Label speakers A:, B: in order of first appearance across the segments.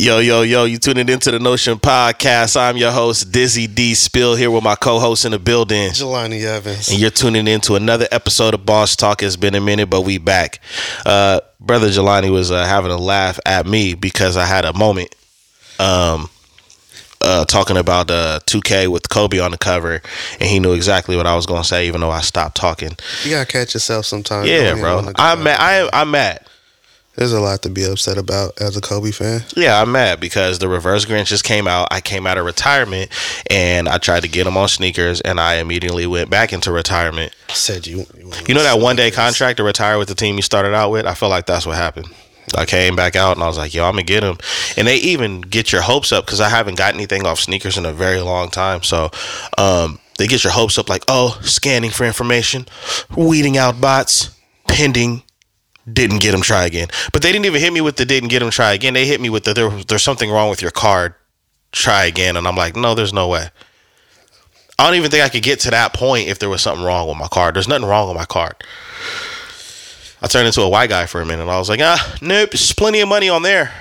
A: Yo, yo, yo, you tuning into the Notion Podcast. I'm your host, Dizzy D Spill, here with my co host in the building.
B: Jelani Evans.
A: And you're tuning into another episode of Boss Talk. It's been a minute, but we back. Uh, Brother Jelani was uh, having a laugh at me because I had a moment um, uh, talking about uh, 2K with Kobe on the cover, and he knew exactly what I was going to say, even though I stopped talking.
B: You gotta catch yourself sometimes.
A: Yeah, bro. I'm mad. I, I'm mad.
B: There's a lot to be upset about as a Kobe fan.
A: Yeah, I'm mad because the reverse Grinch just came out. I came out of retirement and I tried to get him on sneakers, and I immediately went back into retirement.
B: Said you.
A: You, you know that one day contract to retire with the team you started out with. I feel like that's what happened. I came back out and I was like, yo, I'm gonna get him. And they even get your hopes up because I haven't got anything off sneakers in a very long time. So um, they get your hopes up like, oh, scanning for information, weeding out bots, pending. Didn't get him. Try again. But they didn't even hit me with the didn't get him. Try again. They hit me with the there, there's something wrong with your card. Try again. And I'm like, no, there's no way. I don't even think I could get to that point if there was something wrong with my card. There's nothing wrong with my card. I turned into a white guy for a minute. I was like, ah, nope, there's plenty of money on there.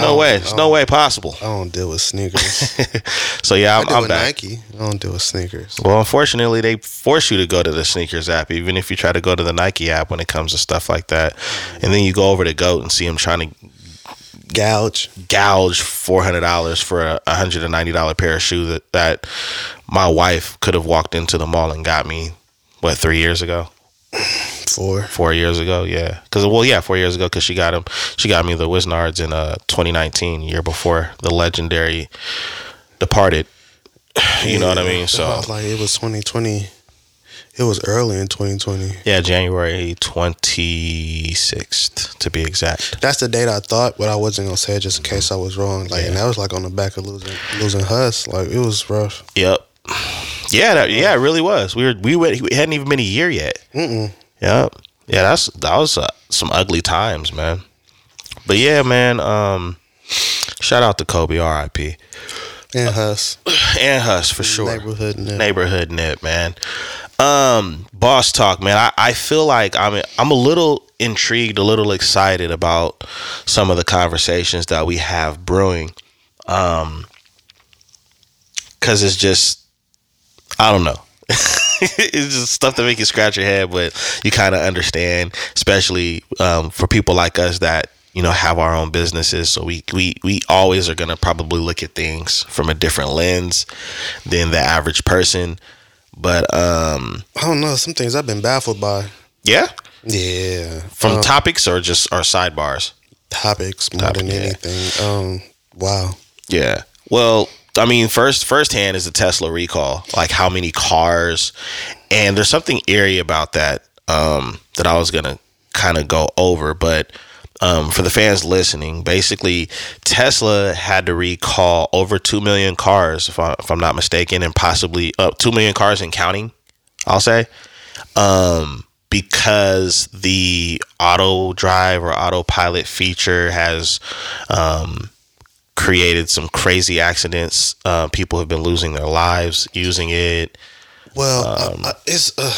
A: No oh, way. There's no oh. way possible.
B: I don't deal with sneakers.
A: so yeah, I'm,
B: I deal
A: I'm
B: with
A: back.
B: Nike. I don't deal with sneakers.
A: Well, unfortunately, they force you to go to the sneakers app, even if you try to go to the Nike app when it comes to stuff like that. And then you go over to Goat and see them trying to
B: Gouge.
A: gouge four hundred dollars for a hundred and ninety dollar pair of shoes that, that my wife could have walked into the mall and got me. What three years ago?
B: Four.
A: Four years ago, yeah. Because well, yeah, four years ago, because she got him. She got me the Wizenards in uh 2019, year before the legendary departed. You know what I mean?
B: It
A: So
B: was like it was 2020. It was early in 2020.
A: yeah, January 26th to be exact.
B: That's the date I thought, but I wasn't gonna say it just in case I was wrong. Like, and that was like on the back of losing, losing Huss. Like, it was rough.
A: Yep. Yeah, that, yeah, it really was. We were we went. It hadn't even been a year yet.
B: Mm-mm.
A: Yep. Yeah, that's that was uh, some ugly times, man. But yeah, man. Um, shout out to Kobe, R.I.P.
B: And Huss.
A: and Huss for sure.
B: Neighborhood nip.
A: Neighborhood nip, man. Um, boss talk, man. I, I feel like I'm I'm a little intrigued, a little excited about some of the conversations that we have brewing. Um, cause it's just I don't know. it's just stuff that make you scratch your head, but you kind of understand, especially um, for people like us that you know have our own businesses. So we we we always are gonna probably look at things from a different lens than the average person. But um,
B: I don't know. Some things I've been baffled by.
A: yeah,
B: Yeah.
A: from
B: Um,
A: topics or just or sidebars.
B: topics more
A: Topic,
B: than
A: yeah.
B: anything. Um, wow.
A: Yeah. Well, I mean, first firsthand is the Tesla recall. Like how many cars, and there's something eerie about that um, that I was gonna kind of go over. But um, for the fans listening, basically Tesla had to recall over two million cars, if, I, I'm not mistaken, and possibly up two million cars and counting. I'll say. Um, because the auto drive or autopilot feature has um, created some crazy accidents. Uh, people have been losing their lives using it.
B: Well,
A: Um,
B: uh, it's uh,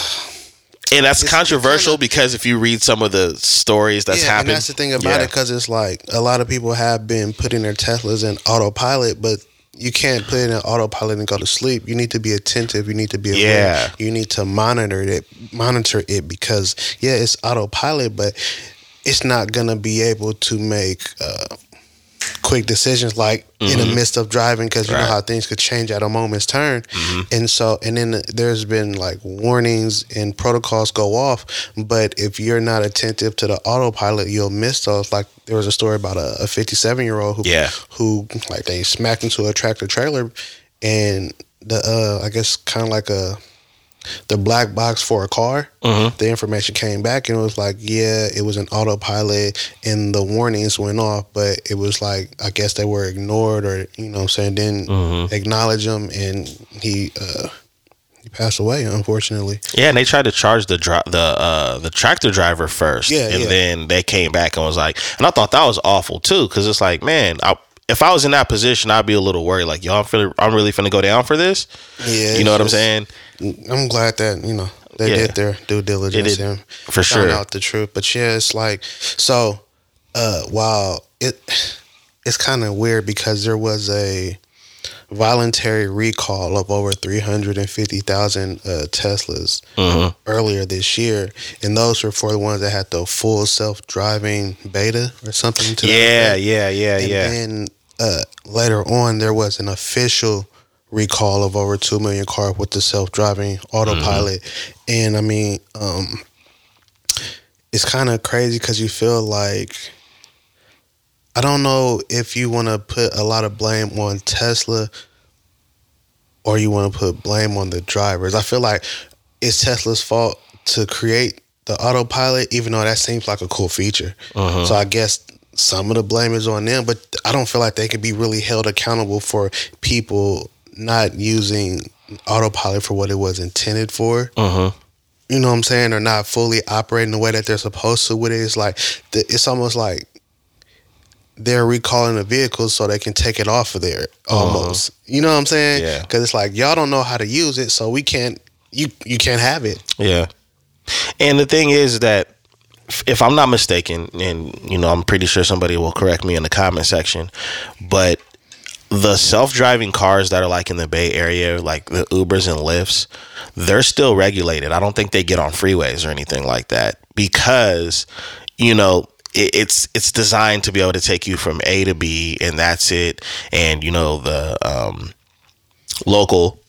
A: And that's
B: It's-
A: controversial
B: it's
A: because if you read some of the stories that's
B: yeah,
A: happened,
B: and that's the thing about
A: yeah.
B: it because it's like a lot of people have been putting their Teslas in autopilot, but you can't put it in autopilot and go to sleep. You need to be attentive. You need to be aware.
A: Yeah.
B: You need to monitor it. Monitor it because yeah, it's autopilot, but it's not gonna be able to make. Uh, quick decisions like in the midst of driving because you
A: Mm-hmm. Right. Mm-hmm.
B: know how things could change at a moment's turn and so and then there's been like warnings and protocols go off but if you're not attentive to the autopilot you'll miss those like there was a story about a 57 year old who
A: Yeah.
B: who like they smacked into a tractor trailer and the uh i guess kind of like a the black box for a car
A: Mhm.
B: the information came back and it was like yeah it was an autopilot and the warnings went off but it was like i guess they were ignored or you know saying didn't
A: Mhm.
B: acknowledge him and he uh he passed away unfortunately
A: Yeah, and they tried to charge the dri- the uh, the tractor driver first,
B: Yeah,
A: and
B: yeah.
A: then they came back and was like, and I thought that was awful too, because it's like, man, I, if I was in that position, I'd be a little worried, like, yo, I'm feeling, I'm really finna go down for this.
B: yeah
A: you know what I'm saying?
B: i'm glad that you know they
A: Yeah.
B: did their due diligence
A: did,
B: and
A: for sure.
B: out the truth but yeah it's like so uh while it it's kind of weird because there was a voluntary recall of over 350,000 uh, Teslas
A: Mhm.
B: earlier this year, and those were for the ones that had the full self-driving beta or something. To
A: Yeah, yeah, yeah,
B: And
A: yeah.
B: then uh, later on, there was an official recall of over two million cars with the self-driving autopilot, and I mean, um, it's kind of crazy because you feel like I don't know if you want to put a lot of blame on Tesla or you want to put blame on the drivers. I feel like it's Tesla's fault to create the autopilot, even though that seems like a cool feature.
A: Uh-huh.
B: So I guess some of the blame is on them, but I don't feel like they could be really held accountable for people not using autopilot for what it was intended for.
A: Uh-huh.
B: You know what I'm saying? Or not fully operating the way that they're supposed to with it. It's like the, it's almost like they're recalling the vehicle so they can take it off of there almost. You know what I'm saying?
A: Yeah.
B: Because it's like y'all don't know how to use it, so we can't. You you can't have it.
A: Yeah. And the thing is that if- I'm not mistaken, and you know, I'm pretty sure somebody will correct me in the comment section, but the self-driving cars that are like in the Bay Area, like the Ubers and Lyfts, they're still regulated. I don't think they get on freeways or anything like that because you know it, it's it's designed to be able to take you from A to B, and that's it. And you know the um, local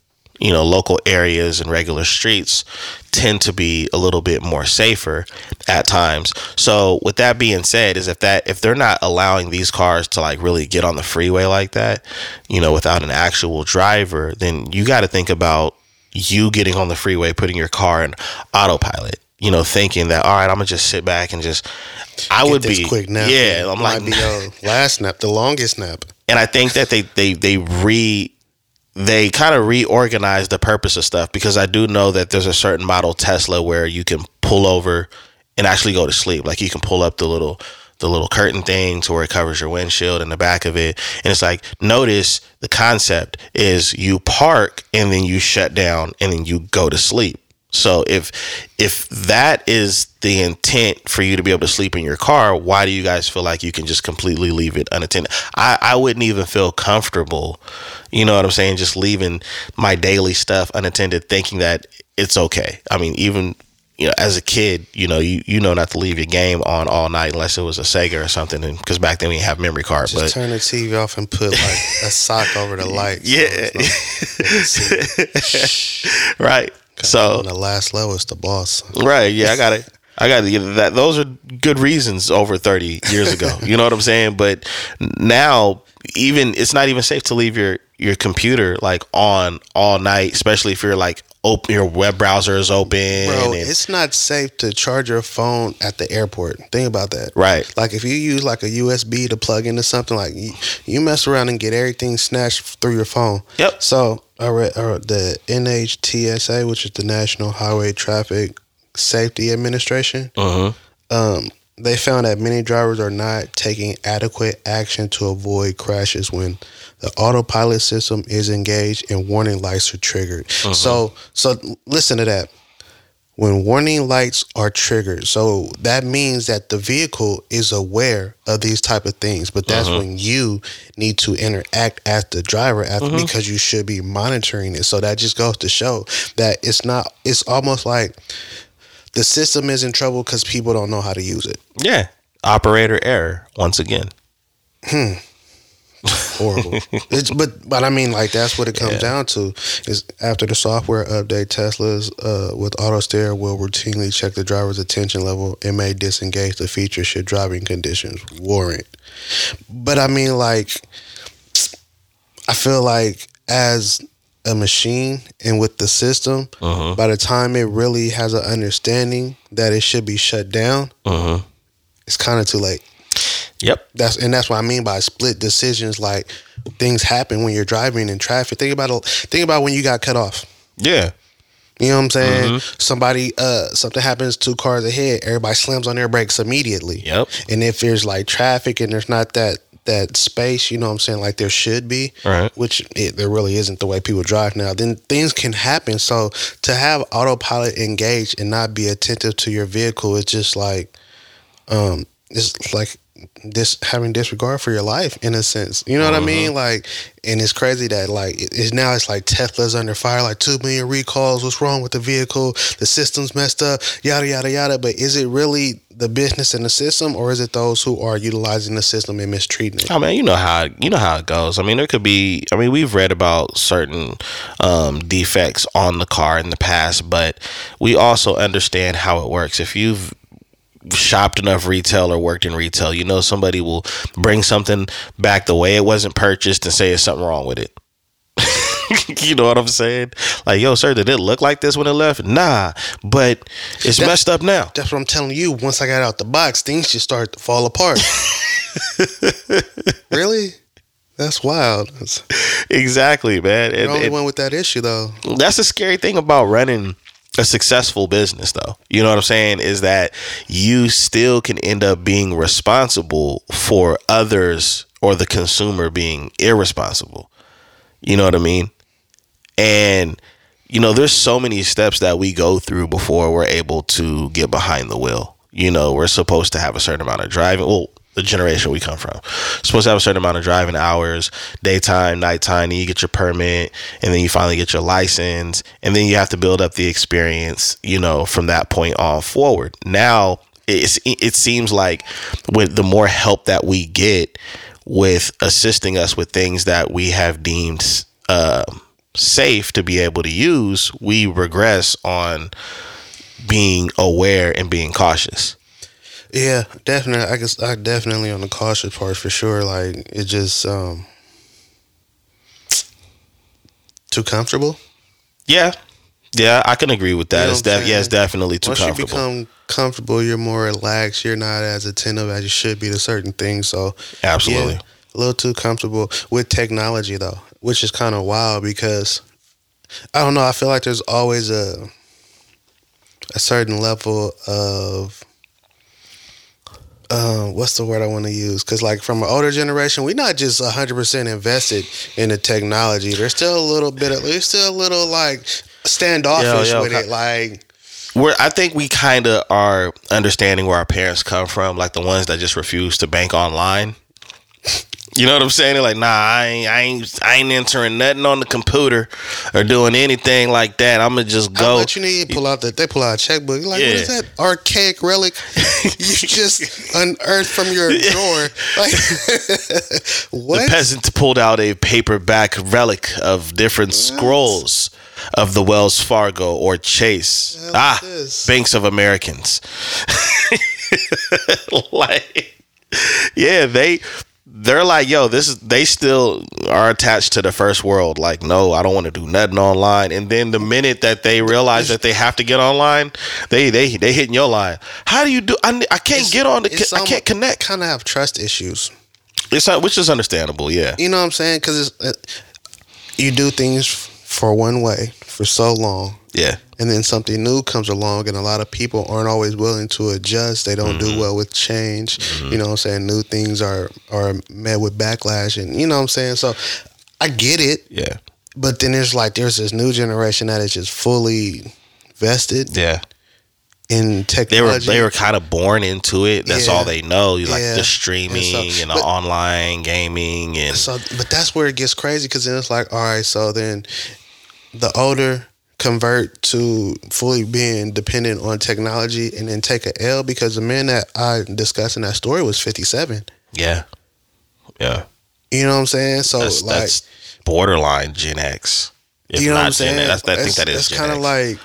A: you know local areas and regular streets tend to be a little bit more safer at times so with that being said is if that if they're not allowing these cars to like really get on the freeway like that you know without an actual driver then you got to think about you getting on the freeway putting your car in autopilot you know thinking that all right i'm gonna just sit back and just i
B: Get
A: would be
B: quick nap.
A: yeah i'm like
B: last nap, the longest nap.
A: and I think that they they they re they kind of reorganize the purpose of stuff because I do know that there's a certain model Tesla where you can pull over and actually go to sleep. Like you can pull up the little the little curtain thing to where it covers your windshield and the back of it. And it's like notice the concept is you park and then you shut down and then you go to sleep. So if if that is the intent for you to be able to sleep in your car, why do you guys feel like you can just completely leave it unattended? I, I wouldn't even feel comfortable, you know what I'm saying, just leaving my daily stuff unattended thinking that it's okay. I mean, even you know, as a kid, you know, you, you know not to leave your game on all night unless it was a Sega or something, because back then we didn't have memory card.
B: Just
A: but
B: turn the TV off and put like a sock over the light.
A: yeah,
B: it's not-
A: right. So
B: on the last level, is the boss.
A: Right. Yeah, I got it. I got it. That those are good reasons over 30 years ago. You know what I'm saying? But now even it's not even safe to leave your your computer like on all night, especially if you're like open your web browser is open
B: Bro,
A: and-
B: it's not safe to charge your phone at the airport. Think about that.
A: right.
B: Like if you use like a USB to plug into something, like you, you mess around and get everything snatched through your phone.
A: Yep.
B: So I read uh, the NHTSA, which is the National Highway Traffic Safety Administration.
A: Mhm.
B: Um, they found that many drivers are not taking adequate action to avoid crashes when the autopilot system is engaged and warning lights are triggered. Uh-huh. So, so listen to that. When warning lights are triggered, so that means that the vehicle is aware of these type of things, but that's uh-huh. when you need to interact as the driver after uh-huh. because you should be monitoring it. So that just goes to show that it's not. It's almost like the system is in trouble because people don't know how to use it.
A: Yeah. Operator error once again. Hmm.
B: Horrible. it's, but but I mean, like that's what it comes down to. Is after the software update, Teslas uh, with auto steer will routinely check the driver's attention level and may disengage the feature should driving conditions warrant. But I mean, like, I feel like as a machine and with the system,
A: Uh-huh.
B: by the time it really has an understanding that it should be shut down,
A: Mhm.
B: it's kind of too late.
A: Yep.
B: That's and that's what I mean by split decisions. Like things happen when you're driving in traffic. Think about. Think about when you got cut off.
A: Yeah.
B: You know what I'm saying?
A: Mm-hmm.
B: Somebody, uh, something happens two cars ahead. Everybody slams on their brakes immediately.
A: Yep.
B: And if there's like traffic and there's not that that space, you know what I'm saying, like there should be,
A: Right.
B: which it, there really isn't the way people drive now. Then things can happen. So to have autopilot engaged and not be attentive to your vehicle is just like, um, it's like this having disregard for your life in a sense. You know what I mean? Like, and it's crazy that like it's now it's like Tesla's under fire, like two million recalls. What's wrong with the vehicle? The system's messed up. Yada yada yada. But is it really the business and the system, or is it those who are utilizing the system and mistreating it?
A: I mean, you know how you know how it goes. I mean, there could be. I mean, we've read about certain um, defects on the car in the past, but we also understand how it works. If you've shopped enough retail or worked in retail, you know somebody will bring something back the way it wasn't purchased and say there's something wrong with it. you know what I'm saying? Like, yo, sir, did it look like this when it left? Nah, but it's messed up now.
B: That's what I'm telling you. Once I got out the box, things just started to fall apart. really? That's wild. That's
A: Exactly, man.
B: the
A: And-
B: only
A: and-
B: one with that issue, though.
A: that's the scary thing about running a successful business though. You know what i'm saying? Is that you still can end up being responsible for others or the consumer being irresponsible. You know what i mean? And you know there's so many steps that we go through before we're able to get behind the wheel. You know we're supposed to have a certain amount of driving. Well the generation we come from. Supposed to have a certain amount of driving hours daytime nighttime then you get your permit and then you finally get your license and then you have to build up the experience you know from that point on forward. Now it's, it seems like with the more help that we get with assisting us with things that we have deemed uh, safe to be able to use we regress on being aware and being cautious
B: Yeah, definitely. I guess I definitely on the cautious part for sure. Like it just um too comfortable.
A: Yeah, yeah, I can agree with that.
B: You know
A: it's def- yeah, it's definitely too
B: Once
A: comfortable.
B: you become comfortable, you're more relaxed. You're not as attentive as you should be to certain things. So
A: Absolutely.
B: yeah, a little too comfortable with technology though, which is kind of wild because I don't know. I feel like there's always a a certain level of uh, what's the word I want to use? Because like from an older generation, we're not just hundred percent invested in the technology. There's still a little bit of, there's still a little like standoffish
A: Yo, yo,
B: with it. Like
A: We're, I think we kind of are understanding where our parents come from, like the ones that just refuse to bank online. You know what I'm saying? They're like, nah, I ain't, I ain't, I ain't entering nothing on the computer or doing anything like that. I'm gonna just
B: How
A: go.
B: much you need? Pull out that they pull out a checkbook. You're like, what is that archaic relic you just unearthed from your drawer? Like,
A: the
B: what?
A: peasant pulled out a paperback relic of different scrolls of the Wells Fargo or Chase. Ah,
B: this?
A: Banks of Americans. like, yeah, they they're like, yo, this is they still are attached to the first world. Like, no, I don't want to do nothing online. And then the minute that they realize that they have to get online, they they they hitting your line. How do you do? I, I can't get on the. I can't connect.
B: Kind of have trust issues.
A: It's not, which is understandable. Yeah.
B: You know what I'm saying? Because uh, you do things for one way for so long,
A: Yeah.
B: and then something new comes along, and a lot of people aren't always willing to adjust. They don't
A: Mm-hmm.
B: do well with change. You know what I'm saying? New things are are met with backlash, and you know what I'm saying. So I get it.
A: Yeah.
B: But then there's like there's this new generation that is just fully vested
A: Yeah.
B: in technology,
A: They were they were kind of born into it. That's
B: Yeah.
A: all they know. You Like
B: Yeah.
A: the streaming
B: And so-
A: and, the online gaming and
B: so, but that's where it gets crazy because then it's like, all right, so then the older convert to fully being dependent on technology and then take a L because the man that I discussed in that story was 57.
A: yeah, yeah.
B: You know what I'm saying? So
A: That's
B: like,
A: that's borderline Gen X.
B: You know what I'm
A: not Gen
B: saying?
A: X. That's, I think that is
B: It's kind of like,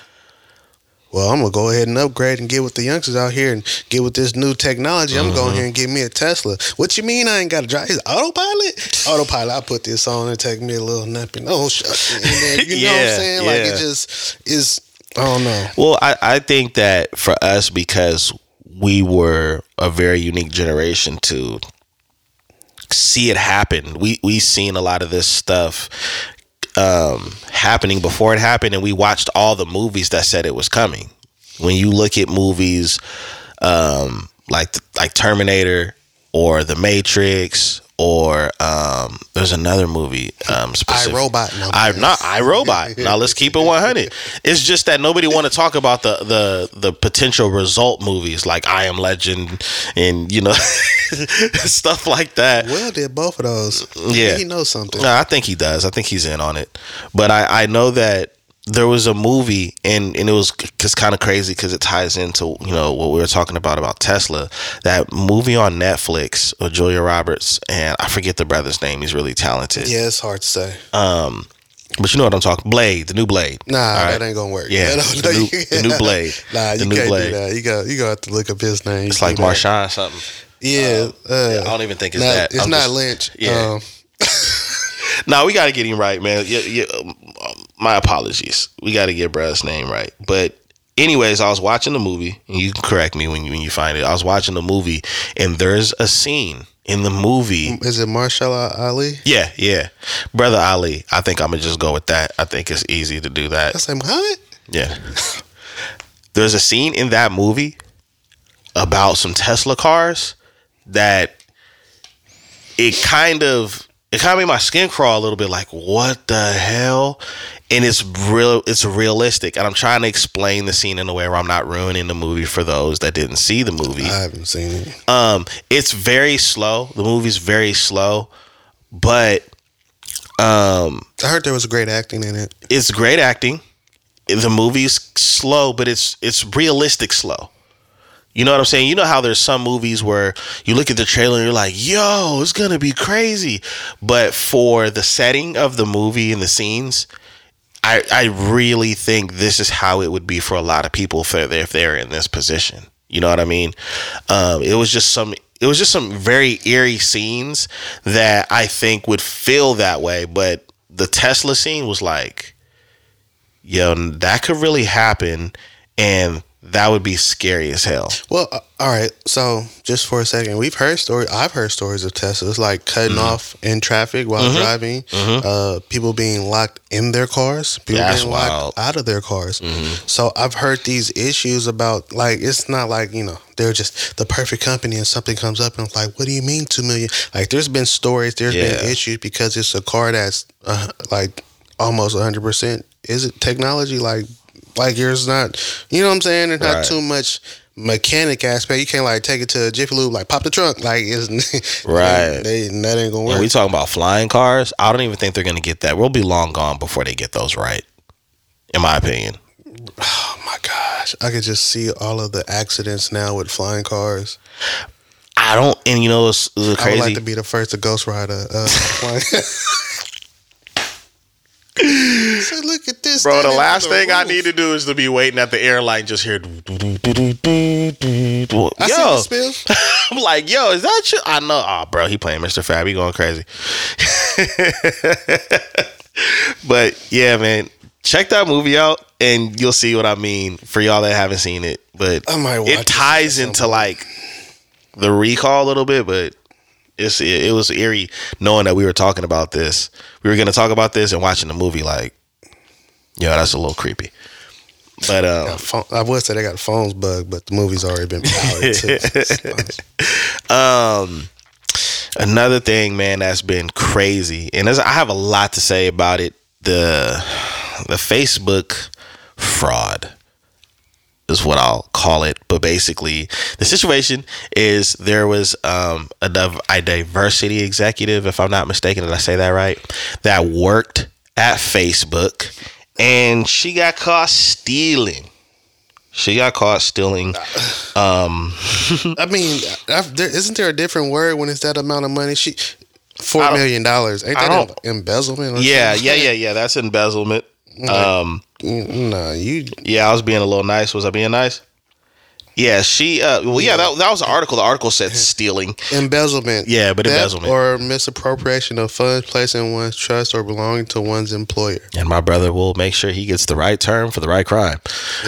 B: well, I'm gonna go ahead and upgrade and get with the youngsters out here and get with this new technology. I'm
A: Mm-hmm.
B: going here and get me a Tesla. What you mean I ain't got to drive? Is autopilot? Autopilot. I put this on and take me a little nap and oh shut. And then, you know what I'm
A: Yeah,
B: saying? Like
A: yeah.
B: it just is. I don't know.
A: Well, I, I think that for us, because we were a very unique generation to see it happen, we we seen a lot of this stuff um, happening before it happened, and we watched all the movies that said it was coming. When you look at movies um, like like Terminator or The Matrix or um, there's another movie. Um, specific.
B: iRobot. No,
A: I not iRobot. now let's keep it 100. It's just that nobody want to talk about the the the potential result movies like I Am Legend and you know stuff like that.
B: Will did both of those.
A: Yeah.
B: he knows something.
A: No, I think he does. I think he's in on it. But I, I know that there was a movie and, and it was just kind of crazy because it ties into you know what we were talking about about Tesla. That movie on Netflix with Julia Roberts and I forget the brother's name. He's really talented.
B: Yeah, it's hard to say.
A: Um, but you know what I'm talking. Blade, the new Blade.
B: Nah,
A: right?
B: that ain't gonna work.
A: Yeah,
B: I
A: the new- the new Blade.
B: Nah,
A: The
B: you
A: new
B: can't
A: Blade.
B: do that. You got you got to have to look up his name.
A: It's like. Marshawn something.
B: Yeah, uh,
A: I don't even think it's
B: not-
A: that.
B: It's
A: I'm
B: not
A: just-
B: Lynch.
A: Yeah.
B: Um,
A: No, we got to get him right, man. Yeah, yeah, um, my apologies. We got to get Brad's name right. But anyways, I was watching the movie, and you can correct me when you, when you find it. I was watching the movie, and there's a scene in the movie.
B: is it Mahershala Ali?
A: Yeah, yeah, brother Ali. I think I'm gonna just go with that. I think it's easy to do that.
B: I say Muhammad.
A: Yeah. There's a scene in that movie about some Tesla cars that it kind of it kind of made my skin crawl a little bit like what the hell and it's real it's realistic and i'm trying to explain the scene in a way where i'm not ruining the movie for those that didn't see the movie
B: I haven't seen it.
A: um it's very slow the movie's very slow but um
B: I heard there was great acting in it.
A: it's great acting. The movie's slow, but it's it's realistic slow. You know what I'm saying? You know how there's some movies where you look at the trailer and you're like, "Yo, it's gonna be crazy," but for the setting of the movie and the scenes, I I really think this is how it would be for a lot of people if they're if they're in this position. You know what I mean? Um, it was just some it was just some very eerie scenes that I think would feel that way, but the Tesla scene was like yo, that could really happen, and that would be scary as hell.
B: Well, uh, all right. So just for a second, we've heard stories. I've heard stories of Teslas like cutting
A: Mm-hmm.
B: off in traffic while driving. Uh, people being locked in their cars. People
A: That's
B: being
A: wild. Mm-hmm.
B: locked out of their cars. So I've heard these issues about like it's not like you know they're just the perfect company and something comes up and it's like, what do you mean two million? Like there's been stories. There's
A: Yeah.
B: been issues because it's a car that's uh, like almost hundred percent. Is it technology like? Like yours not, you know what I'm saying? There's not
A: Right.
B: too much mechanic aspect. You can't like take it to a Jiffy Lube, like pop the trunk. Like it's
A: Right.
B: They, that ain't gonna work.
A: we talking about flying cars, I don't even think they're gonna get that. We'll be long gone before they get those right, in my opinion.
B: oh my gosh, I could just see all of the accidents now with flying cars.
A: I don't, and you know, it's, it's
B: I would like to be the first to Ghost Rider. Uh, flying. So look at this,
A: Bro, the last
B: the
A: thing I need to do is to be waiting at the airline, just hear.
B: I
A: Yo,
B: see the spill.
A: I'm like, yo, is that you? I know. Oh, bro, he playing Mr. Fab. He going crazy. but yeah, man, check that movie out and you'll see what I mean for y'all that haven't seen it. But
B: I might watch
A: it ties into like the recall a little bit, but it's it, it was eerie knowing that we were talking about this. We were gonna talk about this and watching the movie. Like, yo, that's a little creepy. But um,
B: phone- I would say they got the phones bugged, but the movie's already been powered too.
A: Um, another thing, man, that's been crazy, and I have a lot to say about it. The the Facebook fraud is what I'll call it. But basically, the situation is there was um, a, div- a diversity executive, if I'm not mistaken, did I say that right? That worked at Facebook, and she got caught stealing. She got caught stealing. Um,
B: I mean, there, isn't there a different word when it's that amount of money? She four million dollars. Ain't that embezzlement?
A: Yeah,
B: something?
A: yeah, yeah, yeah. That's embezzlement. Um,
B: Mm, Nah, you.
A: yeah, I was being a little nice. Was I being nice? Yeah, she. Uh, well, yeah, that, that was the article. The article said stealing.
B: Embezzlement.
A: Yeah, but
B: Theft
A: embezzlement.
B: Or misappropriation of funds placed in one's trust or belonging to one's employer.
A: And my brother will make sure he gets the right term for the right crime.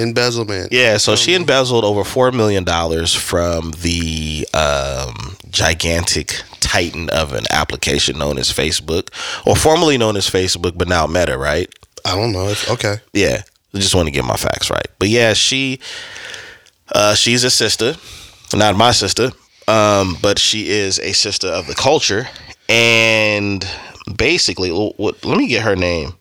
B: Embezzlement.
A: Yeah, so she embezzled over four million dollars from the um, gigantic titan of an application known as Facebook, or formerly known as Facebook, but now Meta, right?
B: I don't know. If, okay.
A: Yeah, I just want to get my facts right. But yeah, she, uh, she's a sister, not my sister, um, but she is a sister of the culture, and basically, what, let me get her name.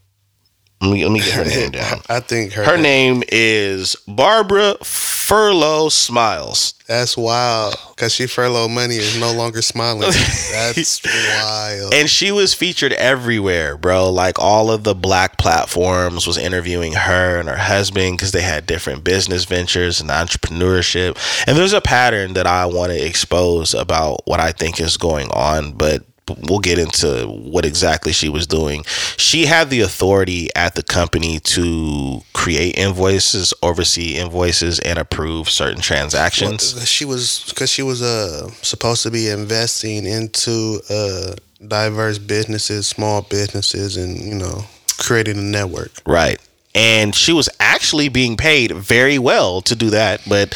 A: Let me let me get her name down.
B: I think her,
A: Her name is Barbara Furlow Smiles.
B: That's wild. Cause she furloughed money is no longer smiling. That's wild.
A: And she was featured everywhere, bro. Like all of the black platforms was interviewing her and her husband because they had different business ventures and entrepreneurship. And there's a pattern that I want to expose about what I think is going on, but we'll get into what exactly she was doing. She had the authority at the company to create invoices, oversee invoices, and approve certain transactions.
B: Well, she was because she was uh supposed to be investing into uh diverse businesses, small businesses, and you know creating a network.
A: Right. And she was actually being paid very well to do that, but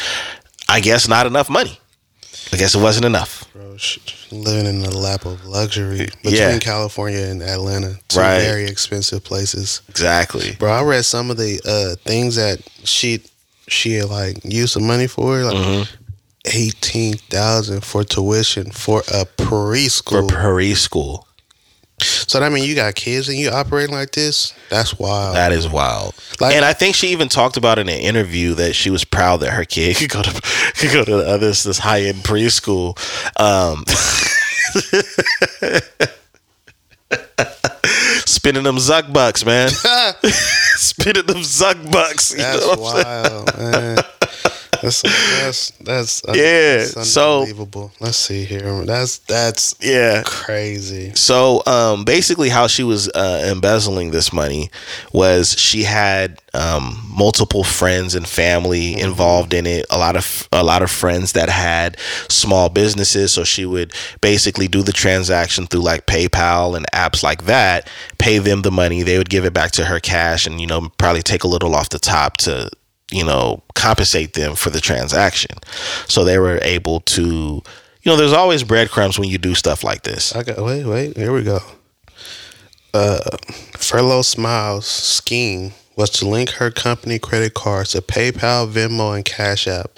A: I guess not enough money. I guess it wasn't enough.
B: Bro, living in the lap of luxury between
A: Yeah.
B: California and Atlanta, two
A: Right.
B: very expensive places.
A: Exactly.
B: Bro, I read some of the uh things that she she had like used some money for, like
A: Mm-hmm.
B: eighteen thousand for tuition for a preschool.
A: For preschool.
B: So that mean you got kids and you operating like this? That's wild.
A: That is wild.
B: Like-
A: and I think she even talked about in an interview that she was proud that her kid could go to could go to uh, this this high end preschool. Um, spending them Zuck bucks, man. spinning them Zuck bucks.
B: That's
A: know what I'm saying?
B: wild, man. That's that's that's
A: Yeah,
B: that's
A: so-
B: unbelievable. Let's see here. That's that's
A: Yeah.
B: crazy.
A: So um, basically, how she was uh, embezzling this money was she had um, multiple friends and family involved in it. A lot of a lot of friends that had small businesses, so she would basically do the transaction through like PayPal and apps like that. Pay them the money, they would give it back to her cash, and you know probably take a little off the top to you know compensate them for the transaction. So they were able to. You know, there's always breadcrumbs when you do stuff like this.
B: I got wait, wait, here we go. Uh Furlow Smiles scheme was to link her company credit cards to PayPal, Venmo, and Cash App.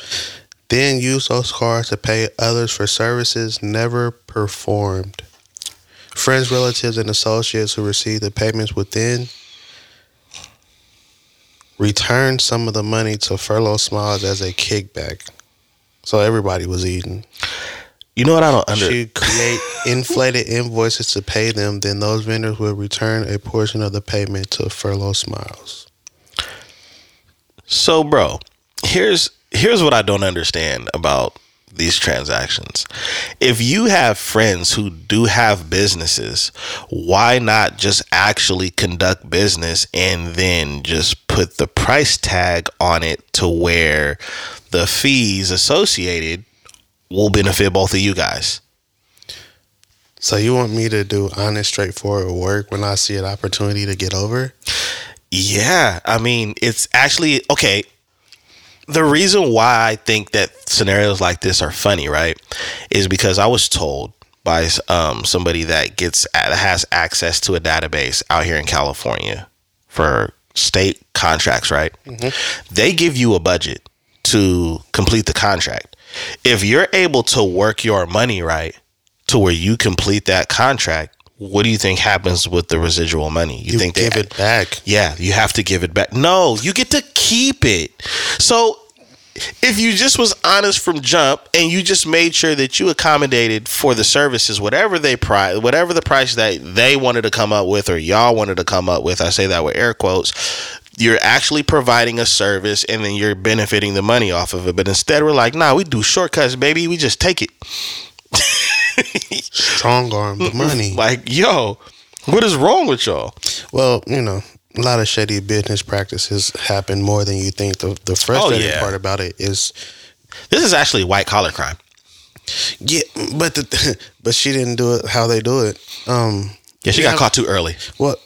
B: Then use those cards to pay others for services never performed. Friends, relatives, and associates who received the payments within returned some of the money to Furlow Smiles as a kickback. So everybody was eating.
A: You know what I don't under
B: She create inflated invoices to pay them. Then those vendors will return a portion of the payment to Furlow Smiles.
A: So, bro, here's here's what I don't understand about these transactions. If you have friends who do have businesses, why not just actually conduct business and then just put the price tag on it to where the fees associated will benefit both of you guys?
B: So you want me to do honest, straightforward work when I see an opportunity to get over?
A: Yeah, I mean, it's actually okay. The reason why I think that scenarios like this are funny, right, is because I was told by um, somebody that gets that has access to a database out here in California for state contracts, right? They give you a budget to complete the contract. If you're able to work your money right to where you complete that contract, what do you think happens with the residual money? You,
B: You
A: think
B: give
A: they,
B: it back.
A: yeah, you have to give it back. No, you get to keep it. So if you just was honest from jump and you just made sure that you accommodated for the services, whatever they price, whatever the price that they wanted to come up with or y'all wanted to come up with, I say that with air quotes. You're actually providing a service and then you're benefiting the money off of it. But instead, we're like, nah, we do shortcuts, baby. We just take it.
B: Strong arm the money.
A: Like, yo, what is wrong with y'all?
B: Well, you know, a lot of shady business practices happen more than you think. The the frustrating
A: yeah.
B: part about it is
A: This is actually white collar crime.
B: yeah, but the but she didn't do it how they do it. Um
A: Yeah, she got caught too early.
B: well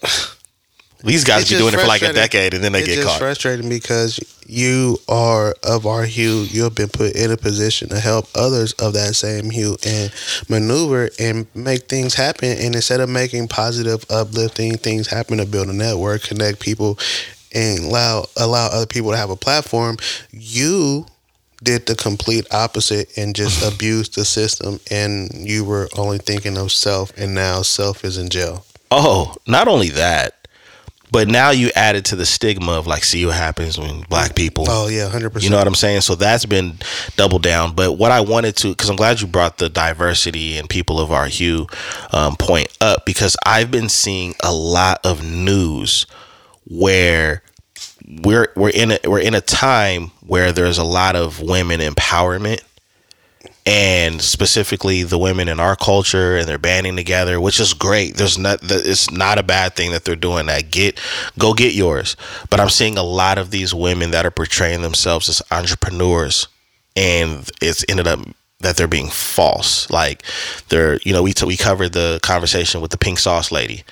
A: These guys
B: It's
A: be doing it for like a decade and then they
B: it's
A: get
B: just
A: caught.
B: frustrating because you are of our hue. You have been put in a position to help others of that same hue and maneuver and make things happen. And instead of making positive, uplifting things happen to build a network, connect people, and allow allow other people to have a platform, you did the complete opposite and just abused the system and you were only thinking of self and now self is in jail.
A: Oh, not only that, but now you added to the stigma of like, see what happens when black people.
B: Oh yeah, hundred percent.
A: You know what I'm saying? So that's been doubled down. But what I wanted to, because I'm glad you brought the diversity and people of our hue um, point up, because I've been seeing a lot of news where we're we're in a we're in a time where there's a lot of women empowerment and specifically the women in our culture and they're banding together which is great. There's not it's not a bad thing that they're doing that. Get go get yours. But i'm seeing a lot of these women that are portraying themselves as entrepreneurs and it's ended up that they're being false. Like they're you know we t- we covered the conversation with the pink sauce lady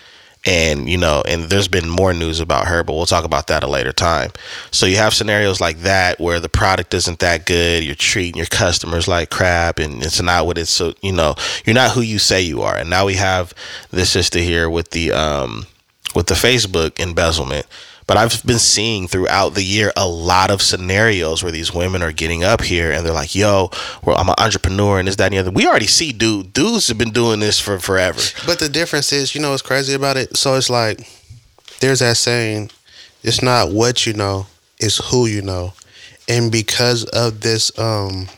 A: and you know and there's been more news about her but we'll talk about that a later time. So you have scenarios like that where the product isn't that good you're treating your customers like crap and it's not what it's so you know you're not who you say you are. And now we have this sister here with the um with the facebook embezzlement but I've been seeing throughout the year a lot of scenarios where these women are getting up here and they're like, "Yo, well, I'm an entrepreneur and this, that, and the other." We already see dude dudes have been doing this for forever.
B: But the difference is, you know, what's crazy about it. So it's like there's that saying, "It's not what you know, it's who you know," and because of this, um,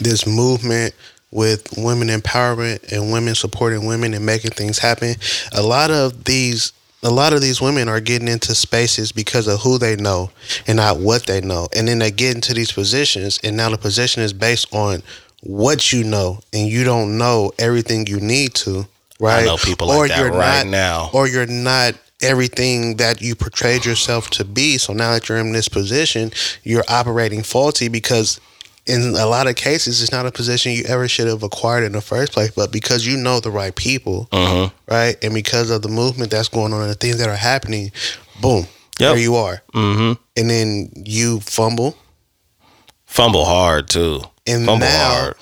B: this movement with women empowerment and women supporting women and making things happen, a lot of these a lot of these women are getting into spaces because of who they know and not what they know. And then they get into these positions, and now the position is based on what you know, and you don't know everything you need to, right?
A: I know people like that right
B: not,
A: now.
B: Or you're not everything that you portrayed yourself to be. So now that you're in this position, you're operating faulty because in a lot of cases, it's not a position you ever should have acquired in the first place. But because you know the right people,
A: Mm-hmm.
B: right, and because of the movement that's going on and the things that are happening, boom, there you are.
A: Mm-hmm.
B: And then you fumble,
A: Fumble hard too.
B: and
A: Fumble
B: now
A: hard.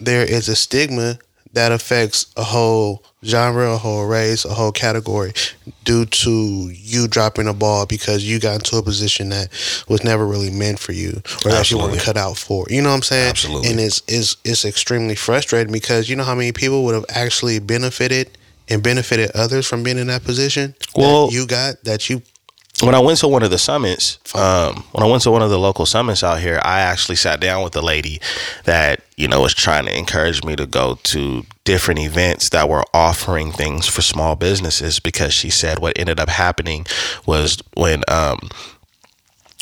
B: there is a stigma that affects a whole genre, a whole race, a whole category due to you dropping a ball because you got into a position that was never really meant for you or that you weren't cut out for. You know what I'm saying?
A: Absolutely.
B: And it's it's it's extremely frustrating because you know how many people would have actually benefited and benefited others from being in that position
A: Well-
B: that you got that you
A: when I went to one of the summits, um, when I went to one of the local summits out here, I actually sat down with a lady that you know was trying to encourage me to go to different events that were offering things for small businesses because she said what ended up happening was when um,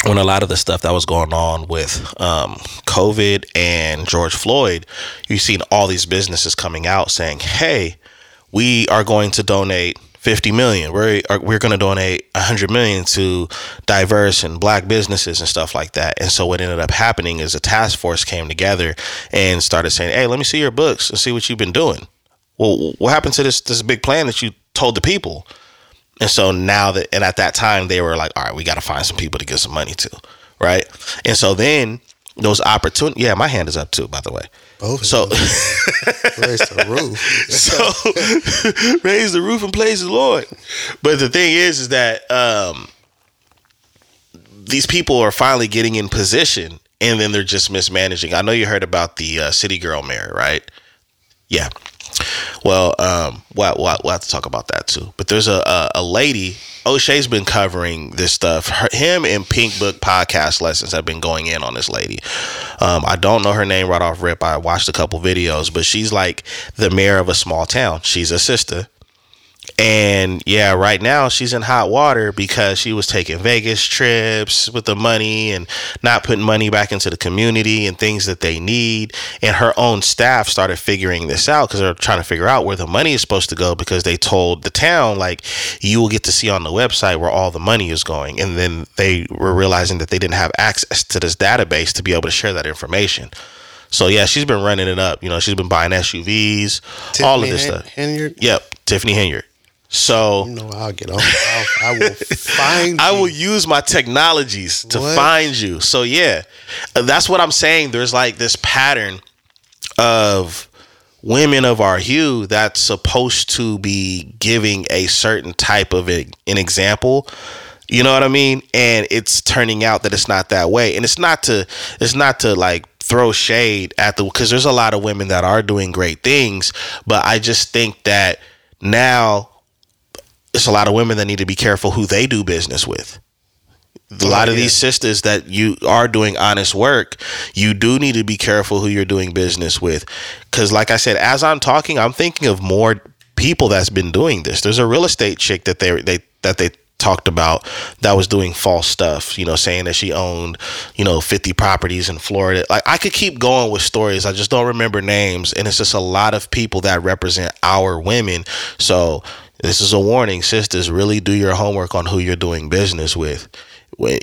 A: when a lot of the stuff that was going on with um, COVID and George Floyd, you've seen all these businesses coming out saying, "Hey, we are going to donate 50 million. We're uh, we're going to donate 100 million to diverse and black businesses and stuff like that." And so what ended up happening is a task force came together and started saying, "Hey, let me see your books and see what you've been doing." Well, what happened to this this big plan that you told the people? And so now that, and at that time, they were like, all right, we got to find some people to give some money to. Right. And so then those opportunities, yeah, my hand is up too, by the way.
B: both
A: So,
B: raise the roof.
A: so raise the roof and praise the Lord. But the thing is, is that um, these people are finally getting in position and then they're just mismanaging. I know you heard about the uh, city girl mayor, right? Yeah. Well, um, we'll, we'll, we'll have to talk about that too. But there's a, a, a lady, O'Shea's been covering this stuff. Her, him and Pink Book podcast lessons have been going in on this lady. Um, I don't know her name right off rip. I watched a couple videos, but she's like the mayor of a small town. She's a sister. And yeah, right now she's in hot water because she was taking Vegas trips with the money and not putting money back into the community and things that they need. And her own staff started figuring this out because they're trying to figure out where the money is supposed to go because they told the town, like, you will get to see on the website where all the money is going. And then they were realizing that they didn't have access to this database to be able to share that information. So yeah, she's been running it up. You know, she's been buying SUVs, all of this
B: Hen-
A: stuff.
B: Henyard,
A: Yep, Tiffany Henyard. So
B: you know I'll get on. I'll, I will find.
A: I will use my technologies to
B: What?
A: find you. So yeah, Uh, that's what I'm saying. There's like this pattern of women of our hue that's supposed to be giving a certain type of a, an example You know what I mean? And it's turning out that it's not that way. And it's not to it's not to like throw shade at the because there's a lot of women that are doing great things, but I just think that now it's a lot of women that need to be careful who they do business with. A lot of
B: yeah.
A: these sisters that you are doing honest work, you do need to be careful who you're doing business with. Cause like I said, as I'm talking, I'm thinking of more people that's been doing this. There's a real estate chick that they they that they talked about that was doing false stuff, you know, saying that she owned, you know, 50 properties in Florida. Like I could keep going with stories. I just don't remember names. And it's just a lot of people that represent our women. So this is a warning, sisters, really do your homework on who you're doing business with.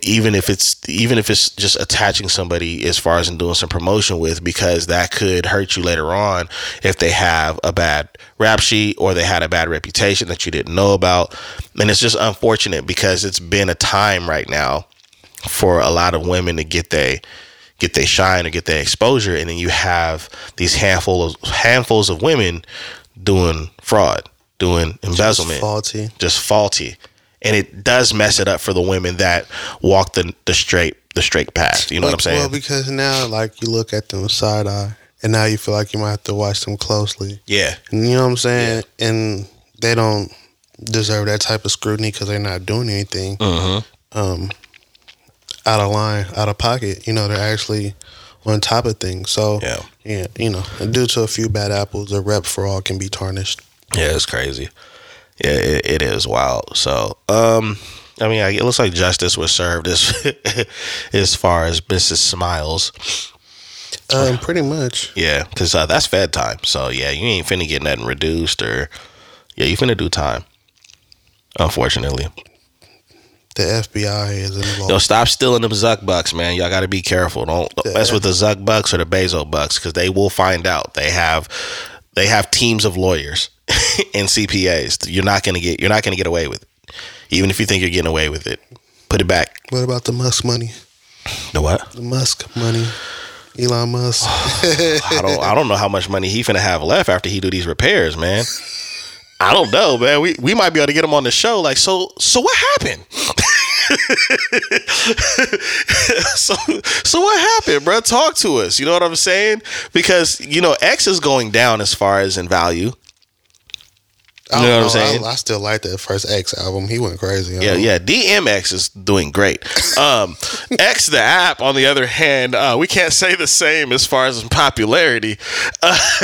A: Even if it's even if it's just attaching somebody as far as in doing some promotion with, because that could hurt you later on if they have a bad rap sheet or they had a bad reputation that you didn't know about. And it's just unfortunate because it's been a time right now for a lot of women to get they get their shine or get their exposure, and then you have these handful of handfuls of women doing fraud, doing embezzlement,
B: faulty.
A: just faulty, and it does mess it up for the women that walk the the straight the straight path. You know what I'm saying?
B: Well, because now, like, you look at them side eye, and now you feel like you might have to watch them closely.
A: yeah,
B: And you know what I'm saying? And they don't deserve that type of scrutiny because they're not doing anything
A: mm-hmm.
B: um, out of line, out of pocket. You know, they're actually on top of things. So,
A: yeah,
B: yeah, you know, due to a few bad apples, a rep for all can be tarnished.
A: Yeah. It's crazy. Yeah, it, it is wild. So, um, I mean, it looks like justice was served as as far as Mrs. Smiles.
B: Um, pretty much.
A: Yeah, because uh, that's Fed time. So yeah, you ain't finna get nothing reduced or yeah, you finna do time. Unfortunately,
B: The FBI is involved.
A: yo, stop stealing them Zuck bucks, man. Y'all got to be careful. Don't, don't mess with the Zuck bucks or the Bezo bucks because they will find out. They have they have teams of lawyers and CPAs. You're not gonna get you're not gonna get away with it, even if you think you're getting away with it. Put it back.
B: What about the Musk money?
A: The what?
B: The Musk money. Elon Musk.
A: I don't I don't know how much money he finna have left after he do these repairs, man. I don't know, man. We we might be able to get him on the show. Like, so so what happened? so so what happened, bro? Talk to us. You know what I'm saying? Because you know X is going down as far as in value.
B: I
A: You know
B: don't
A: what I'm saying?
B: I, I still like that first X album. He went crazy.
A: Yeah, yeah. DMX is doing great. Um, X the app, on the other hand, uh, we can't say the same as far as in popularity. Uh,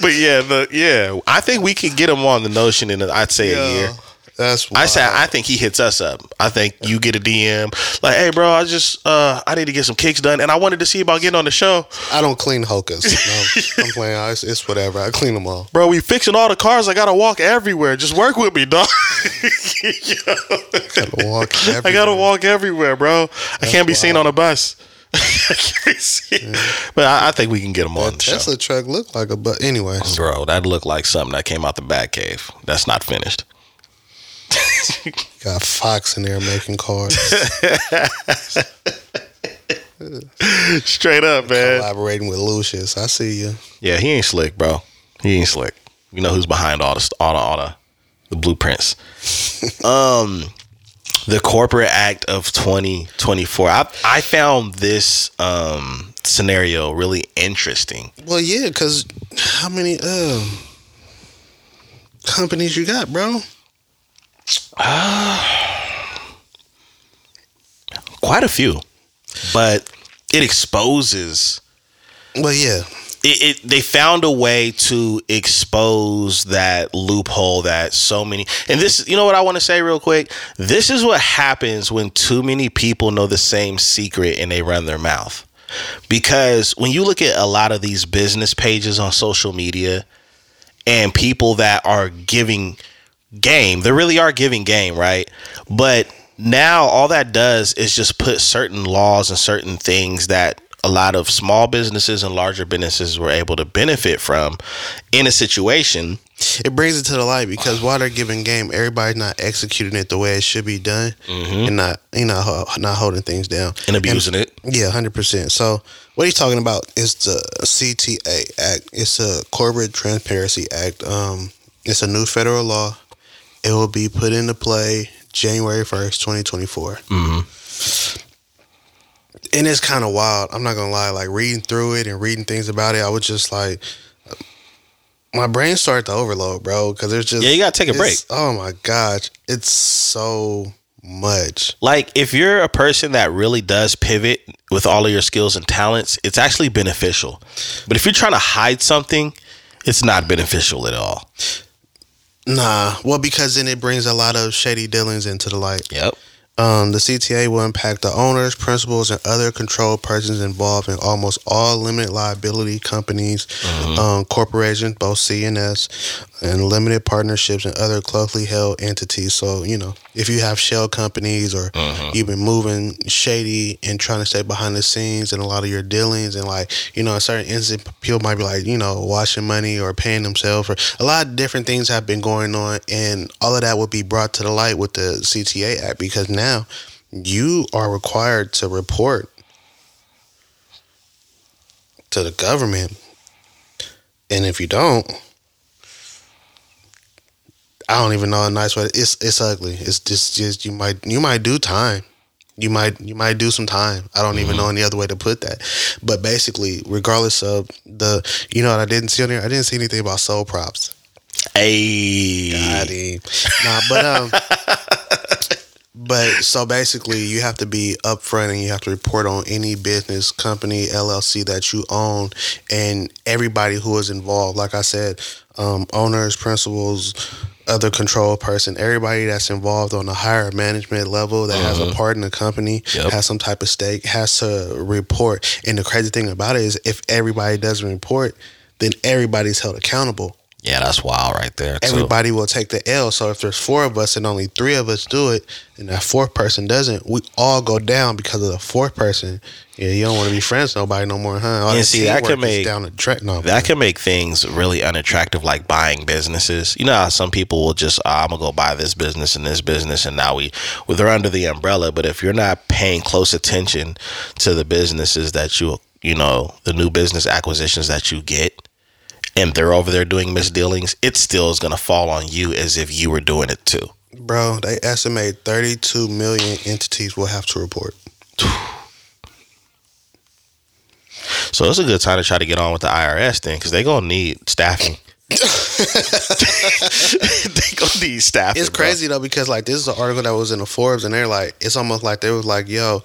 A: but yeah, the yeah, I think we could get him on the notion in I'd say a year.
B: That's
A: I say. I think he hits us up. I think you get a DM like, "Hey, bro, I just uh, I need to get some kicks done, and I wanted to see about getting on the show,
B: I don't clean hokas. No, I'm playing. It's, it's whatever. I clean them all.
A: bro. We fixing all the cars. I gotta walk everywhere. Just work with me, dog.
B: Gotta walk.
A: I gotta walk everywhere, bro. I can't be seen on a bus. I can't see- But I, I think we can get on
B: That
A: the show.
B: Truck looked like a but. Anyways,
A: Bro, that looked like something that came out the Batcave. That's not finished.
B: got Fox in there making cars,
A: Straight up, man.
B: collaborating with Lucius. I see you.
A: Yeah, he ain't slick, bro. He ain't slick. You know who's behind all the all the all the, the blueprints. um, the corporate act of 2024. I I found this um scenario really interesting.
B: Well, yeah, because how many um companies you got, bro?
A: Quite a few, but it exposes.
B: Well, yeah,
A: It, it they found a way to expose that loophole that so many and this you know what I want to say real quick this is what happens when too many people know the same secret and they run their mouth because when you look at a lot of these business pages on social media and people that are giving game they really are giving game right but now all that does is just put certain laws and certain things that a lot of small businesses and larger businesses were able to benefit from in a situation
B: it brings it to the light because while they're giving game, everybody's not executing it the way it should be done, and not you know not holding things down
A: and abusing it
B: Yeah, hundred percent. So what he's talking about is the CTA Act. It's a Corporate Transparency Act. Um, it's a new federal law. It will be put into play January 1st, 2024.
A: Mm-hmm.
B: And it's kind of wild. I'm not going to lie. Like reading through it and reading things about it, I was just like, my brain started to overload, bro. Because there's just.
A: Yeah, you gotta take a break.
B: Oh my gosh. It's so much.
A: Like if you're a person that really does pivot with all of your skills and talents, it's actually beneficial. But if you're trying to hide something, it's not beneficial at all.
B: Nah. Well, because then it brings a lot of shady dealings into the light.
A: Yep.
B: Um, the CTA will impact the owners, principals, and other controlled persons involved in almost all limited liability companies, um, corporations, both CNS, and limited partnerships and other closely held entities. So, you know, if you have shell companies or you've been moving shady and trying to stay behind the scenes in a lot of your dealings, and like, you know, in certain instances, people might be like, you know, washing money or paying themselves, or a lot of different things have been going on, and all of that will be brought to the light with the CTA Act because now you are required to report to the government. And if you don't, I don't even know a nice way. It's it's ugly. It's just just you might you might do time. You might you might do some time. I don't even know any other way to put that. But basically, regardless of the you know what I didn't see on there, I didn't see anything about sole props.
A: Hey.
B: Nah, but um, but so basically, you have to be upfront and you have to report on any business, company, LLC that you own, and everybody who is involved. Like I said, um, owners, principals, other control person, everybody that's involved on a higher management level that has a part in the company,
A: Yep.
B: has some type of stake, has to report. And the crazy thing about it is, if everybody doesn't report, then everybody's held accountable
A: Yeah, that's wild right there. too.
B: everybody will take the L. So if there's four of us and only three of us do it, and that fourth person doesn't, we all go down because of the fourth person. Yeah, you don't want to be friends with nobody no more, huh? All
A: And see, that could make-
B: down the track. No,
A: that can make things really unattractive, like buying businesses. You know how some people will just, "Ah, I'm gonna go buy this business and this business, and now we, well, they're under the umbrella. But if you're not paying close attention to the businesses that you, you know, the new business acquisitions that you get, and they're over there doing misdealings, it still is gonna fall on you as if you were doing it too.
B: bro, they estimate 32 million entities will have to report.
A: So it's a good time to try to get on with the IRS thing because they're gonna need staffing. they gonna need staffing.
B: It's
A: bro.
B: crazy though because like this is an article that was in the Forbes, and they're like, it's almost like they was like, yo.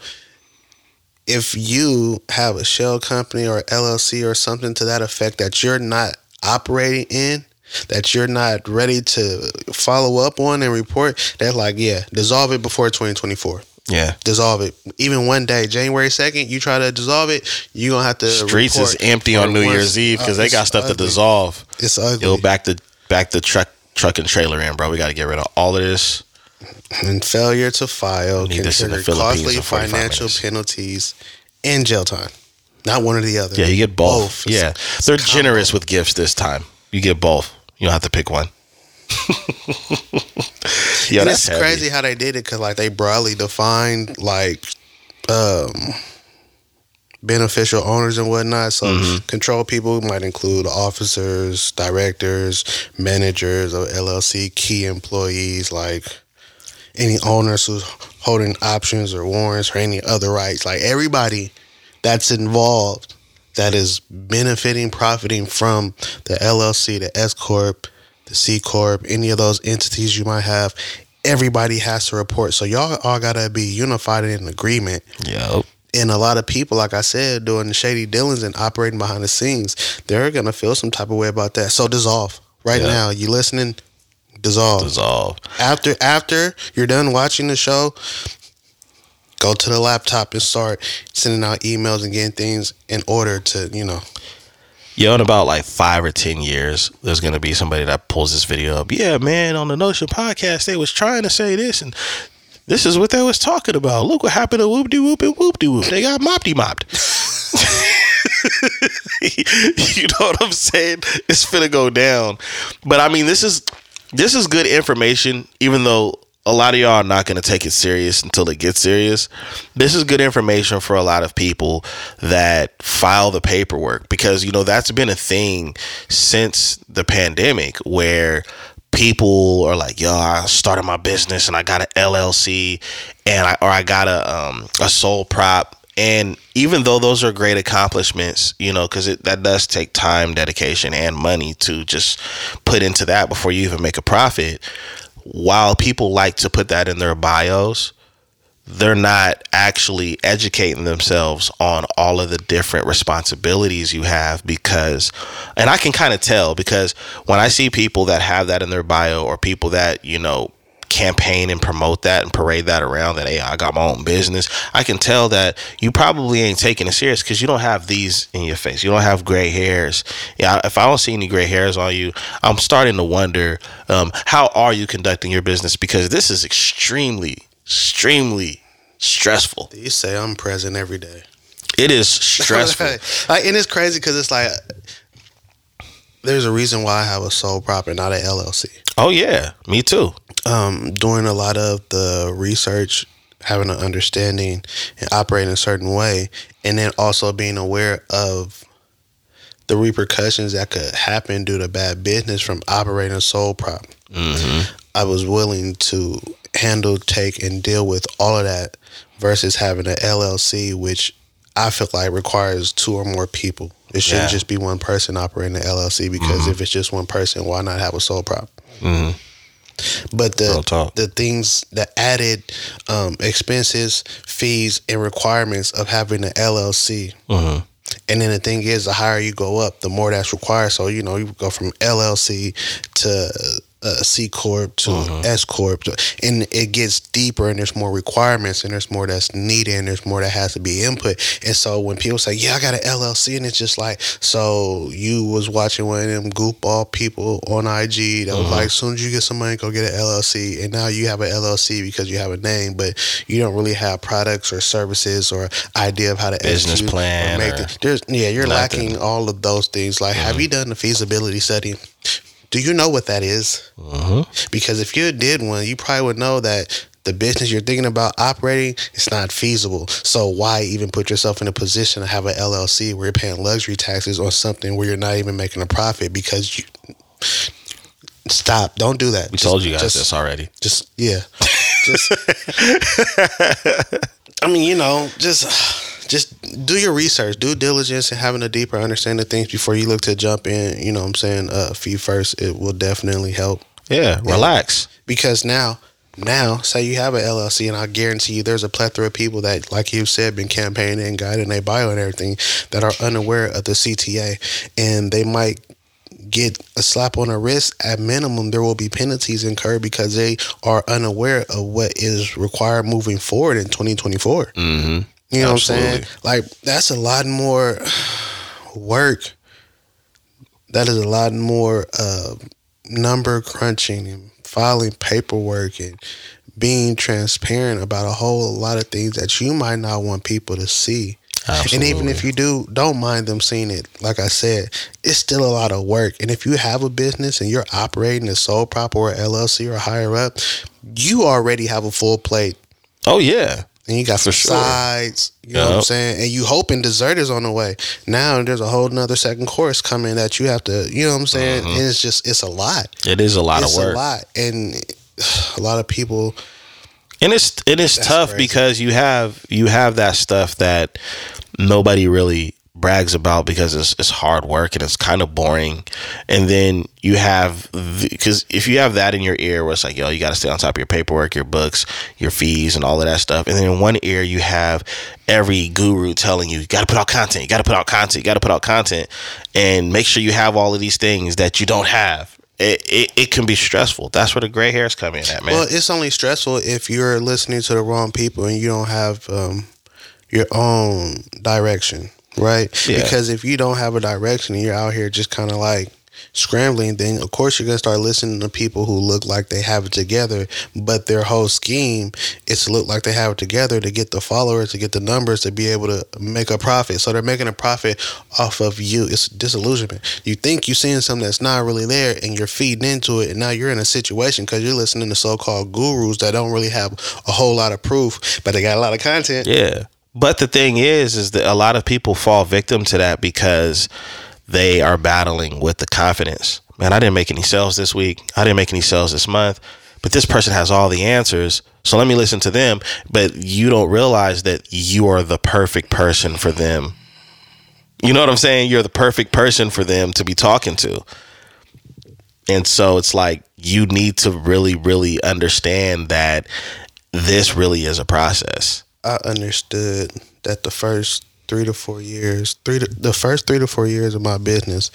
B: If you have a shell company or LLC or something to that effect that you're not operating in, that you're not ready to follow up on and report, they're like, yeah, dissolve it before 2024.
A: Yeah.
B: Dissolve it. Even one day, January 2nd, you try to dissolve it, you're going to have to.
A: Streets is empty on New Year's Eve because
B: uh,
A: they got stuff to dissolve.
B: It's ugly.
A: Yo, back the back the truck truck and trailer in, bro. We got to get rid of all of this.
B: And failure to file can
A: this in the
B: trigger costly financial
A: minutes.
B: penalties and jail time. Not one or the other.
A: Yeah, you get both.
B: It's-
A: yeah,
B: it's
A: they're generous with gifts this time. You get both. You don't have to pick one. yeah,
B: and
A: that's
B: it's
A: heavy.
B: crazy how they did it because like they broadly defined like um beneficial owners and whatnot. So
A: Mm-hmm.
B: control people might include officers, directors, managers of LLC, key employees, like any owners who's holding options or warrants or any other rights. Like everybody that's involved that is benefiting, profiting from the LLC, the S Corp, the C Corp, any of those entities you might have, everybody has to report. So y'all all gotta be unified in agreement.
A: Yep.
B: And a lot of people, like I said, doing the shady dealings and operating behind the scenes, they're gonna feel some type of way about that. So dissolve right now. You listening? Dissolve.
A: Dissolve.
B: After after you're done watching the show, go to the laptop and start sending out emails and getting things in order to, you know.
A: Yo, in about like five or ten years, there's gonna be somebody that pulls this video up. Yeah, man, on the Notion podcast, they was trying to say this, and this is what they was talking about. Look what happened to Whoop De Whoop and Whoop De Whoop. They got mopped mopped. you know what I'm saying? It's finna go down. But I mean, this is this is good information, even though a lot of y'all are not going to take it serious until it gets serious. This is good information for a lot of people that file the paperwork because you know that's been a thing since the pandemic where people are like, "Yo, I started my business and I got an LLC, and I or I got a um, a sole prop." And even though those are great accomplishments, you know, because that does take time, dedication, and money to just put into that before you even make a profit. While people like to put that in their bios, they're not actually educating themselves on all of the different responsibilities you have because and I can kind of tell because when I see people that have that in their bio or people that, you know, campaign and promote that and parade that around that hey I got my own business I can tell that you probably ain't taking it serious because you don't have these in your face you don't have gray hairs yeah if I don't see any gray hairs on you I'm starting to wonder um, how are you conducting your business because this is extremely extremely stressful.
B: You say I'm present every day.
A: It is stressful.
B: like, and it's crazy because it's like there's a reason why I have a sole prop and not an LLC.
A: Oh yeah, me too.
B: Um, doing a lot of the research, having an understanding, and operating a certain way, and then also being aware of the repercussions that could happen due to bad business from operating a sole prop. Mm-hmm. I was willing to handle, take, and deal with all of that versus having an LLC, which I feel like requires two or more people. It shouldn't yeah. just be one person operating the LLC because mm-hmm. if it's just one person, why not have a sole prop? Mm-hmm. But the the things, the added um, expenses, fees, and requirements of having an LLC. Mm-hmm. And then the thing is, the higher you go up, the more that's required. So you know, you go from LLC to a C corp to uh-huh. S corp, and it gets deeper, and there's more requirements, and there's more that's needed, and there's more that has to be input. And so when people say, "Yeah, I got an LLC," and it's just like, so you was watching one of them goofball people on IG that was uh-huh. like, "As soon as you get some money, go get an LLC," and now you have an LLC because you have a name, but you don't really have products or services or idea of how to
A: business plan. Or
B: make it There's yeah, you're nothing. lacking all of those things. Like, uh-huh. have you done the feasibility study? Do you know what that is? Uh-huh. Because if you did one, you probably would know that the business you're thinking about operating it's not feasible. So why even put yourself in a position to have an LLC where you're paying luxury taxes on something where you're not even making a profit because you stop. Don't do that.
A: We just, told you guys just, this already.
B: Just yeah. Just I mean, you know, just just do your research, due diligence, and having a deeper understanding of things before you look to jump in. You know, what I'm saying uh, fee first. It will definitely help.
A: Yeah, relax.
B: And because now, now, say you have an LLC, and I guarantee you, there's a plethora of people that, like you said, been campaigning and guiding their bio and everything that are unaware of the CTA, and they might get a slap on the wrist, at minimum, there will be penalties incurred because they are unaware of what is required moving forward in 2024. Mm-hmm. You know Absolutely. what I'm saying? Like that's a lot more work. That is a lot more uh, number crunching and filing paperwork and being transparent about a whole lot of things that you might not want people to see. Absolutely. And even if you do, don't mind them seeing it. Like I said, it's still a lot of work. And if you have a business and you're operating a sole prop or LLC or higher up, you already have a full plate.
A: Oh yeah
B: and you got some sure. sides. You know what I'm saying? And you hoping dessert is on the way. Now there's a whole nother second course coming that you have to. You know what I'm saying? Mm-hmm. And it's just it's a lot.
A: It is a lot
B: it's
A: of work.
B: a lot, and a lot of people.
A: And it's it is tough crazy. because you have you have that stuff that nobody really brags about because it's, it's hard work and it's kind of boring. And then you have, because if you have that in your ear where it's like, yo, you got to stay on top of your paperwork, your books, your fees, and all of that stuff. And then in one ear, you have every guru telling you, you got to put out content, you got to put out content, you got to put out content, and make sure you have all of these things that you don't have. It, it, it, can be stressful. That's where the gray hairs come in at, man.
B: Well, it's only stressful if you're listening to the wrong people and you don't have um, your own direction right? Yeah. Because if you don't have a direction and you're out here just kind of like scrambling, then of course you're gonna start listening to people who look like they have it together, but their whole scheme is to look like they have it together to get the followers, to get the numbers, to be able to make a profit. So they're making a profit off of you. It's disillusionment. You think you're seeing something that's not really there, and you're feeding into it, and now you're in a situation because you're listening to so-called gurus that don't really have a whole lot of proof, but they got a lot of content.
A: Yeah. But the thing is, is that a lot of people fall victim to that because they are battling with the confidence. man, I didn't make any sales this week. I didn't make any sales this month. But this person has all the answers. So let me listen to them. But you don't realize that you are the perfect person for them. You know what I'm saying? You're the perfect person for them to be talking to. And so it's like you need to really, really understand that this really is a process.
B: I understood that the first three to four years, three to, the first three to four years of my business,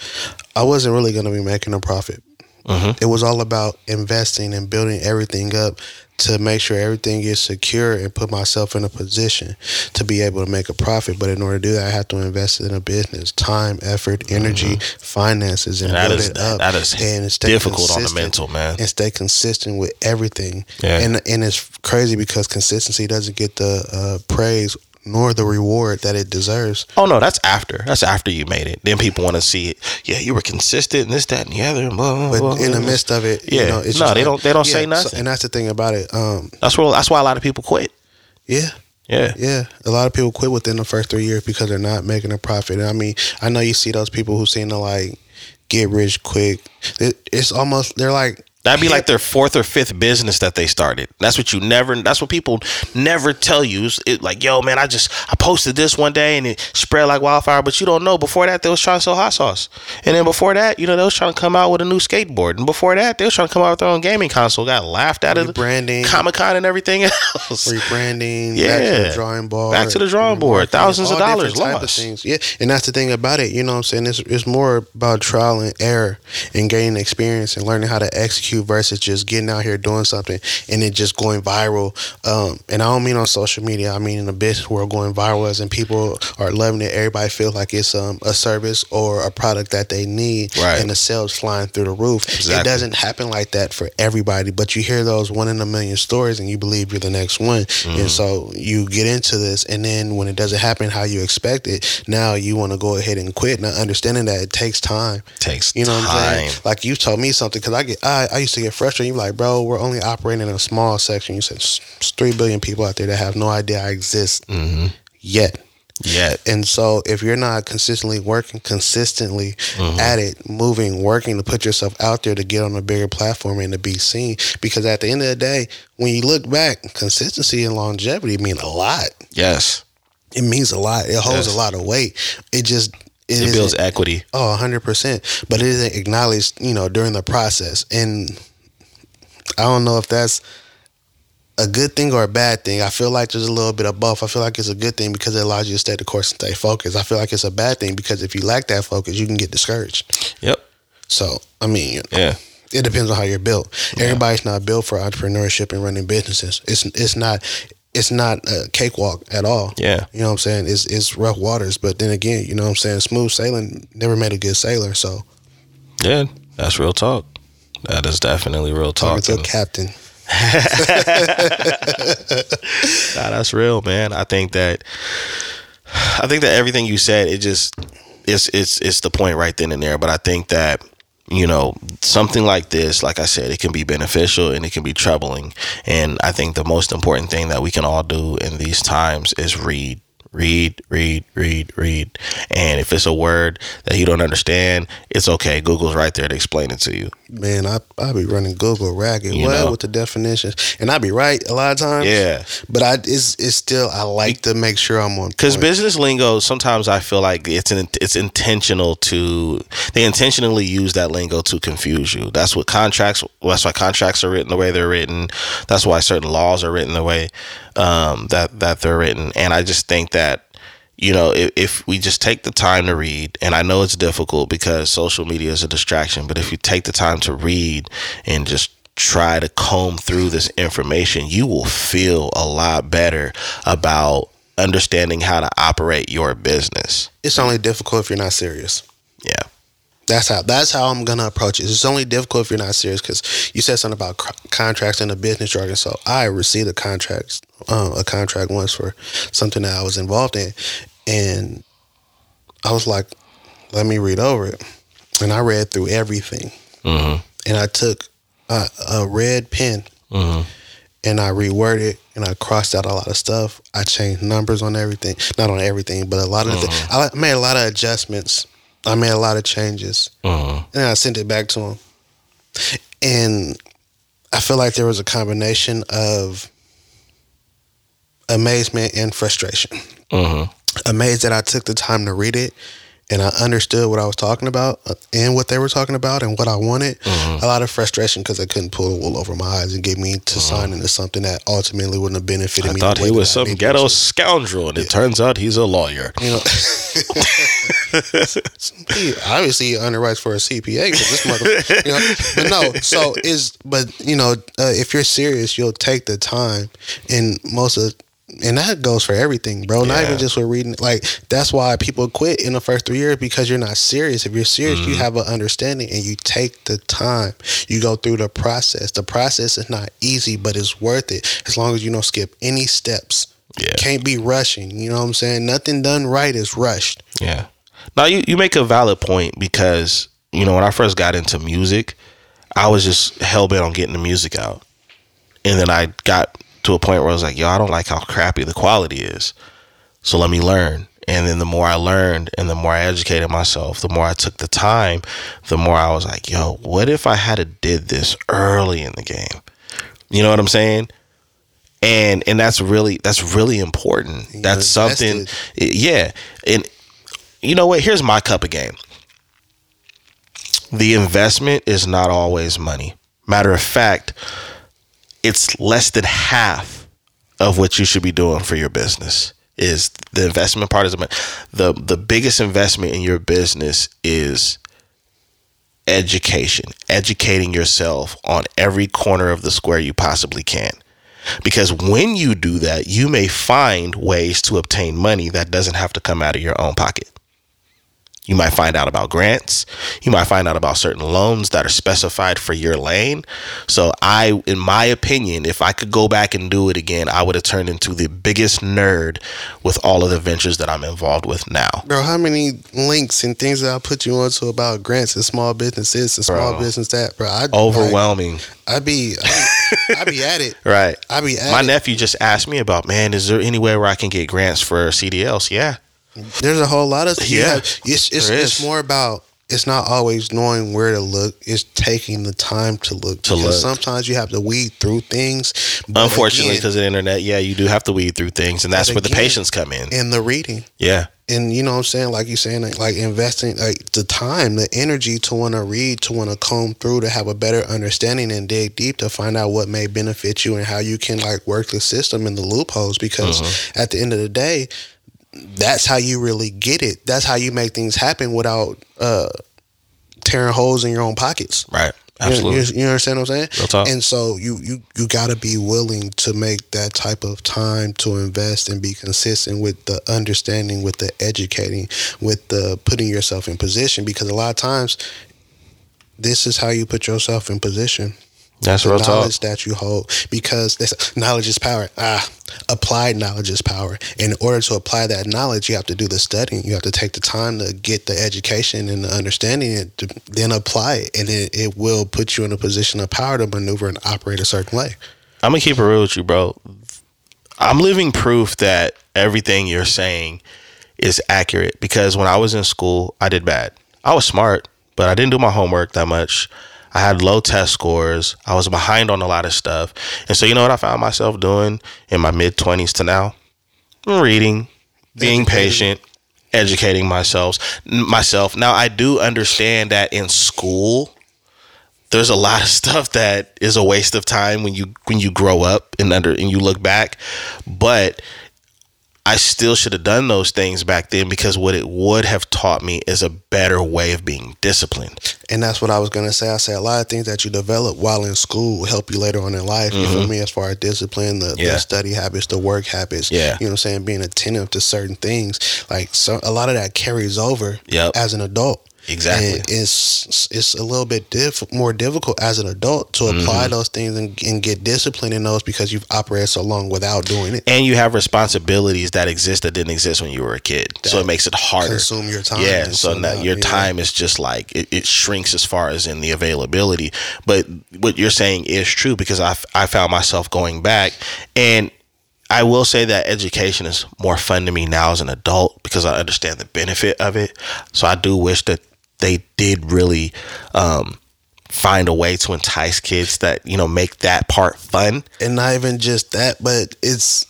B: I wasn't really going to be making a profit.
A: Mhm.
B: It was all about investing and building everything up to make sure everything is secure and put myself in a position to be able to make a profit. But in order to do that, I have to invest in a business, time, effort, energy, finances, and,
A: And
B: build
A: is
B: it up.
A: that is
B: and stay
A: difficult on the mental, man.
B: and stay consistent with everything.
A: Yeah.
B: And and it's crazy because consistency doesn't get the uh, praise nor the reward that it deserves.
A: Oh no, that's after. That's after you made it. Then people want to see it. Yeah, you were consistent and this, that, and the other. Blah, blah,
B: But
A: blah,
B: in the midst of it,
A: Yeah.
B: you know, it's
A: No, they don't- they don't say
B: so-
A: nothing.
B: and that's the thing about it. Um,
A: that's where that's why a lot of people quit.
B: yeah,
A: Yeah.
B: yeah. A lot of people quit within the first three years because they're not making a profit. And I mean, I know you see those people who seem to like get rich quick. It, it's almost they're like
A: That'd be like their fourth or fifth business that they started. That's what you never. That's what people never tell you. It's It, like, yo, man, I just I posted this one day and it spread like wildfire. But you don't know. Before that, they was trying to sell hot sauce, and then before that, you know, they was trying to come out with a new skateboard, and before that, they was trying to come out with their own gaming console. Got laughed out of
B: branding,
A: Comic Con and everything else.
B: rebranding,
A: Yeah.
B: back to the drawing board,
A: Back to the drawing mm-hmm.
B: board.
A: Thousands of dollars
B: of
A: lost.
B: things. Yeah, and that's the thing about it. You know what I'm saying? It's, it's more about trial and error and gaining experience and learning how to execute versus just getting out here doing something and it just going viral. Um, and I don't mean on social media. I mean in the business world going viral as in people are loving it. Everybody feels like it's um, a service or a product that they need,
A: Right.
B: and the sales flying through the roof.
A: Exactly.
B: It doesn't happen like that for everybody, but you hear those one in a million stories and you believe you're the next one.
A: Mm-hmm.
B: And so you get into this, and then when it doesn't happen how you expect it, now you want to go ahead and quit. Now, understanding that it takes time.
A: Takes
B: You know what I'm saying? Like you told me something because I get I, I used to get frustrated. You're like, bro, we're only operating in a small section. You said it's three billion people out there that have no idea I exist
A: Mm-hmm.
B: yet.
A: Yeah.
B: And so if you're not consistently working consistently
A: Mm-hmm.
B: at it, moving, working to put yourself out there to get on a bigger platform and to be seen. Because at the end of the day, when you look back, consistency and longevity mean a lot.
A: Yes.
B: It means a lot. It holds
A: Yes.
B: a lot of weight. It just it,
A: It builds equity.
B: Oh, 100%. But it isn't acknowledged, you know, during the process. And I don't know if that's a good thing or a bad thing. I feel like there's a little bit of both. I feel like it's a good thing because it allows you to stay the course and stay focused. I feel like it's a bad thing because if you lack that focus, you can get discouraged.
A: Yep.
B: So, I mean,
A: Yeah.
B: it depends on how you're built. Everybody's not built for entrepreneurship and running businesses. It's it's not it's not a cakewalk at all.
A: Yeah.
B: You know what I'm saying? It's it's rough waters, but then again, you know what I'm saying? Smooth sailing never made a good sailor. So
A: Yeah. That's real talk. That is definitely real talk.
B: talking to a captain.
A: Nah, that's real, man. I think that I think that everything you said, it just it's it's it's the point right then and there. But I think that you know something like this, like I said, it can be beneficial and it can be troubling. And I think the most important thing that we can all do in these times is read. Read, read, read, read. And if it's a word that you don't understand, it's okay. Google's right there to explain it to you.
B: Man, I I be running Google ragged.
A: You
B: what
A: know.
B: with the definitions, and I be right a lot of times.
A: Yeah.
B: but I it's it's still I like to make sure I'm on
A: Because business lingo, sometimes I feel like it's an, it's intentional to they intentionally use that lingo to confuse you. That's what contracts. That's why contracts are written the way they're written. That's why certain laws are written the way um, that that they're written. And I just think that you know if, if we just take the time to read, and I know it's difficult because social media is a distraction, but if you take the time to read and just try to comb through this information, you will feel a lot better about understanding how to operate your business.
B: it's only difficult if you're not serious.
A: Yeah.
B: That's how that's how I'm gonna approach it. It's only difficult if you're not serious because you said something about c- contracts and the business jargon. So I received a contract, uh, a contract once for something that I was involved in, and I was like, "Let me read over it," and I read through everything,
A: Mm-hmm.
B: and I took a, a red pen
A: Mm-hmm.
B: and I reworded and I crossed out a lot of stuff. I changed numbers on everything, not on everything, but a lot of the, I made a lot of adjustments I made a lot of changes,
A: Mhm.
B: and I sent it back to him. And I feel like there was a combination of amazement and frustration.
A: Mhm.
B: Amazed that I took the time to read it and I understood what I was talking about uh, and what they were talking about and what I wanted. A lot of frustration because I couldn't pull the wool over my eyes and get me to sign into something that ultimately wouldn't have benefited
A: I
B: me. I thought
A: he was some ghetto
B: to.
A: scoundrel, and it turns out he's a lawyer.
B: You know, he obviously he underwrites for a CPA because this mother. You know, but no. So is but you know uh, if you're serious, you'll take the time, and most of and that goes for everything, bro. Not even just with reading. Like that's why people quit in the first three years because you're not serious. If you're serious,
A: Mm-hmm.
B: you have an understanding and you take the time. You go through the process. The process is not easy, but it's worth it as long as you don't skip any steps.
A: Yeah.
B: Can't be rushing. You know what I'm saying? Nothing done right is rushed.
A: Yeah. Now you, you make a valid point because, you know, when I first got into music, I was just hell bent on getting the music out. And then I got to a point where I was like, yo, I don't like how crappy the quality is. So let me learn. And then the more I learned and the more I educated myself, the more I took the time, the more I was like, yo, what if I had a did this early in the game? You know what I'm saying? And and that's really that's really important.
B: You
A: That's something
B: invested.
A: yeah. And you know what? Here's my cup of game. The investment is not always money. Matter of fact, it's less than half of what you should be doing for your business. Is the investment part is the the biggest investment in your business is education, educating yourself on every corner of the square you possibly can. Because when you do that, you may find ways to obtain money that doesn't have to come out of your own pocket. You might find out about grants. You might find out about certain loans that are specified for your lane. So, I, in my opinion, if I could go back and do it again, I would have turned into the biggest nerd with all of the ventures that I'm involved with now.
B: Bro, how many links and things that I put you onto about grants and small businesses and small
A: Bro.
B: business that, bro? I
A: Overwhelming,
B: I'd be I, I be at it.
A: right?
B: I'd be at
A: My
B: it.
A: nephew just asked me about, man, is there any way where I can get grants for CDLs? Yeah.
B: There's a whole lot of
A: Yeah,
B: have- it's it's, it's more about it's not always knowing where to look. It's taking the time to look.
A: To look.
B: sometimes you have to weed through things. but
A: Unfortunately, because of the internet, yeah, you do have to weed through things, and that's where the patience come in.
B: and the reading.
A: Yeah.
B: and you know what I'm saying, like you're saying, like, like investing, like the time, the energy to want to read, to want to comb through, to have a better understanding and dig deep to find out what may benefit you and how you can like work the system and the loopholes. Because
A: Mm-hmm.
B: at the end of the day, that's how you really get it. That's how you make things happen without uh, tearing holes in your own pockets.
A: Right.
B: You-
A: Absolutely.
B: You, you understand what I'm saying? And so you you you got to be willing to make that type of time to invest and be consistent with the understanding, with the educating, with the putting yourself in position. Because a lot of times, this is how you put yourself in position.
A: That's
B: The
A: real talk.
B: knowledge that you hold, because this, knowledge is power. Ah, applied knowledge is power. In order to apply that knowledge, you have to do the studying. You have to take the time to get the education and the understanding, and to then apply it, and it, it will put you in a position of power to maneuver and operate a certain way.
A: I'm gonna keep it real with you, bro. I'm living proof that everything you're saying is accurate because when I was in school, I did bad. I was smart, but I didn't do my homework that much. I had low test scores. I was behind on a lot of stuff. And so, you know what I found myself doing in my mid 20s to now? Reading, being
B: Educating.
A: patient, educating myself myself. Now, I do understand that in school, there's a lot of stuff that is a waste of time when you when you grow up and under and you look back but I still should have done those things back then because what it would have taught me is a better way of being disciplined.
B: And that's what I was gonna say. I said a lot of things that you develop while in school help you later on in life. You feel me? As far as discipline, the,
A: Mm-hmm. Yeah.
B: the study habits, the work habits.
A: Yeah.
B: You know what I'm saying? Being attentive to certain things. Like so a lot of that carries over
A: Yep.
B: as an adult.
A: Exactly.
B: And it's it's a little bit diff- more difficult as an adult to
A: Mm-hmm.
B: apply those things and, and get disciplined in those because you've operated so long without doing it.
A: And you have responsibilities that exist that didn't exist when you were a kid. so it makes it harder.
B: Consume your time.
A: Yeah, so now- your
B: yeah.
A: time is just like it, it shrinks as far as in the availability. But what you're saying is true because I, I found myself going back and I will say that education is more fun to me now as an adult because I understand the benefit of it. So I do wish that they did really um, find a way to entice kids that you know make that part fun.
B: and not even just that, but it's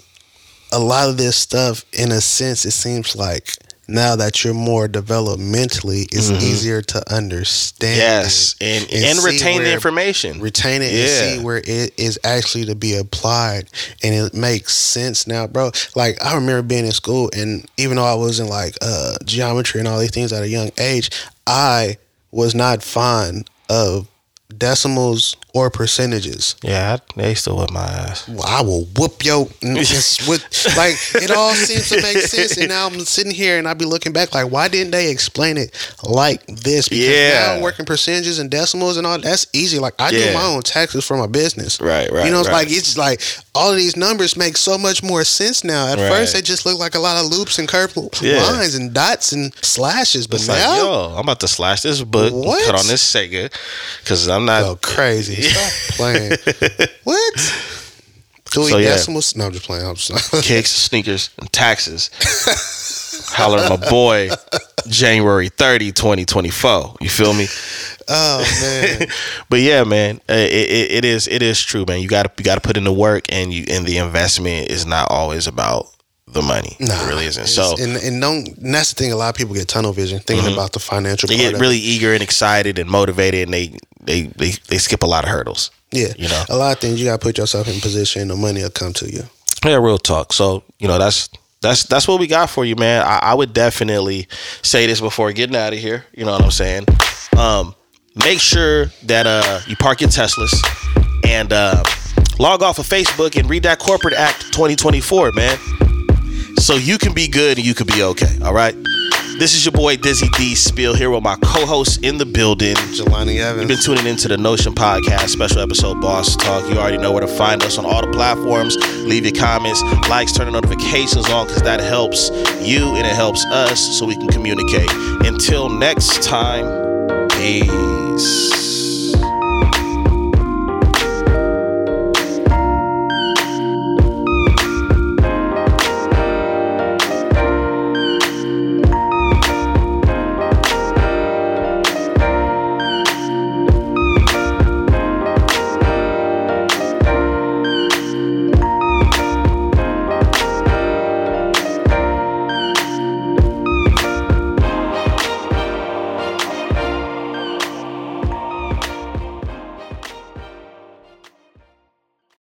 B: a lot of this stuff. In a sense, it seems like now that you're more developmentally, it's easier to understand.
A: Yes, and and,
B: see
A: retain the information.
B: retain it
A: Yeah.
B: and see where it is actually to be applied and it makes sense now bro like i remember being in school and even though i was in like uh geometry and all these things at a young age i was not fond of decimals or percentages
A: yeah, I, they still whip my ass.
B: well, I will whoop yo. just with, like it all seems to make sense, and now I'm sitting here and I be looking back like, why didn't they explain it like this? Because
A: Yeah.
B: now working percentages and decimals and all that's easy. Like I do my own taxes for my business.
A: Right, right,
B: You know, it's
A: right.
B: like it's like all of these numbers make so much more sense now. At
A: Right.
B: first, they just look like a lot of loops and curved
A: Yeah.
B: lines and dots and slashes, but
A: It's like,
B: now
A: yo, I'm about to slash this book,
B: What?
A: cut on this Sega, because I'm not.
B: crazy. Stop playing. what? Do we
A: So, yeah.
B: decimals? No, I'm just playing. I'm sorry.
A: kicks, sneakers, and taxes. Holler at my boy, January 30, 2024. You feel me?
B: Oh man.
A: But yeah, man, uh, it, it, it is it is true, man. You got to you got to put in the work, and you and the investment is not always about the money.
B: Nah,
A: it really isn't. So Mm-hmm.
B: and and don't and that's the thing. A lot of people get tunnel vision thinking about the financial.
A: they
B: part
A: get
B: of
A: really eager and excited and motivated, and they they they, they skip a lot of hurdles.
B: yeah.
A: you know.
B: a lot of things you got to put yourself in position. The money will come to you.
A: Yeah, real talk. So you know that's that's that's what we got for you, man. I, I would definitely say this before getting out of here. You know what I'm saying? Um, make sure that uh you park your Teslas and uh, log off of Facebook and read that Corporate Act 2024, man. So you can be good and you can be okay. All right. This is your boy Dizzy D Spiel here with my co-host in the building.
B: Jelani Evans.
A: You've been tuning into the Notion Podcast special episode Boss Talk. You already know where to find us on all the platforms. Leave your comments, likes, turn the notifications on because that helps you and it helps us so we can communicate. Until next time, peace.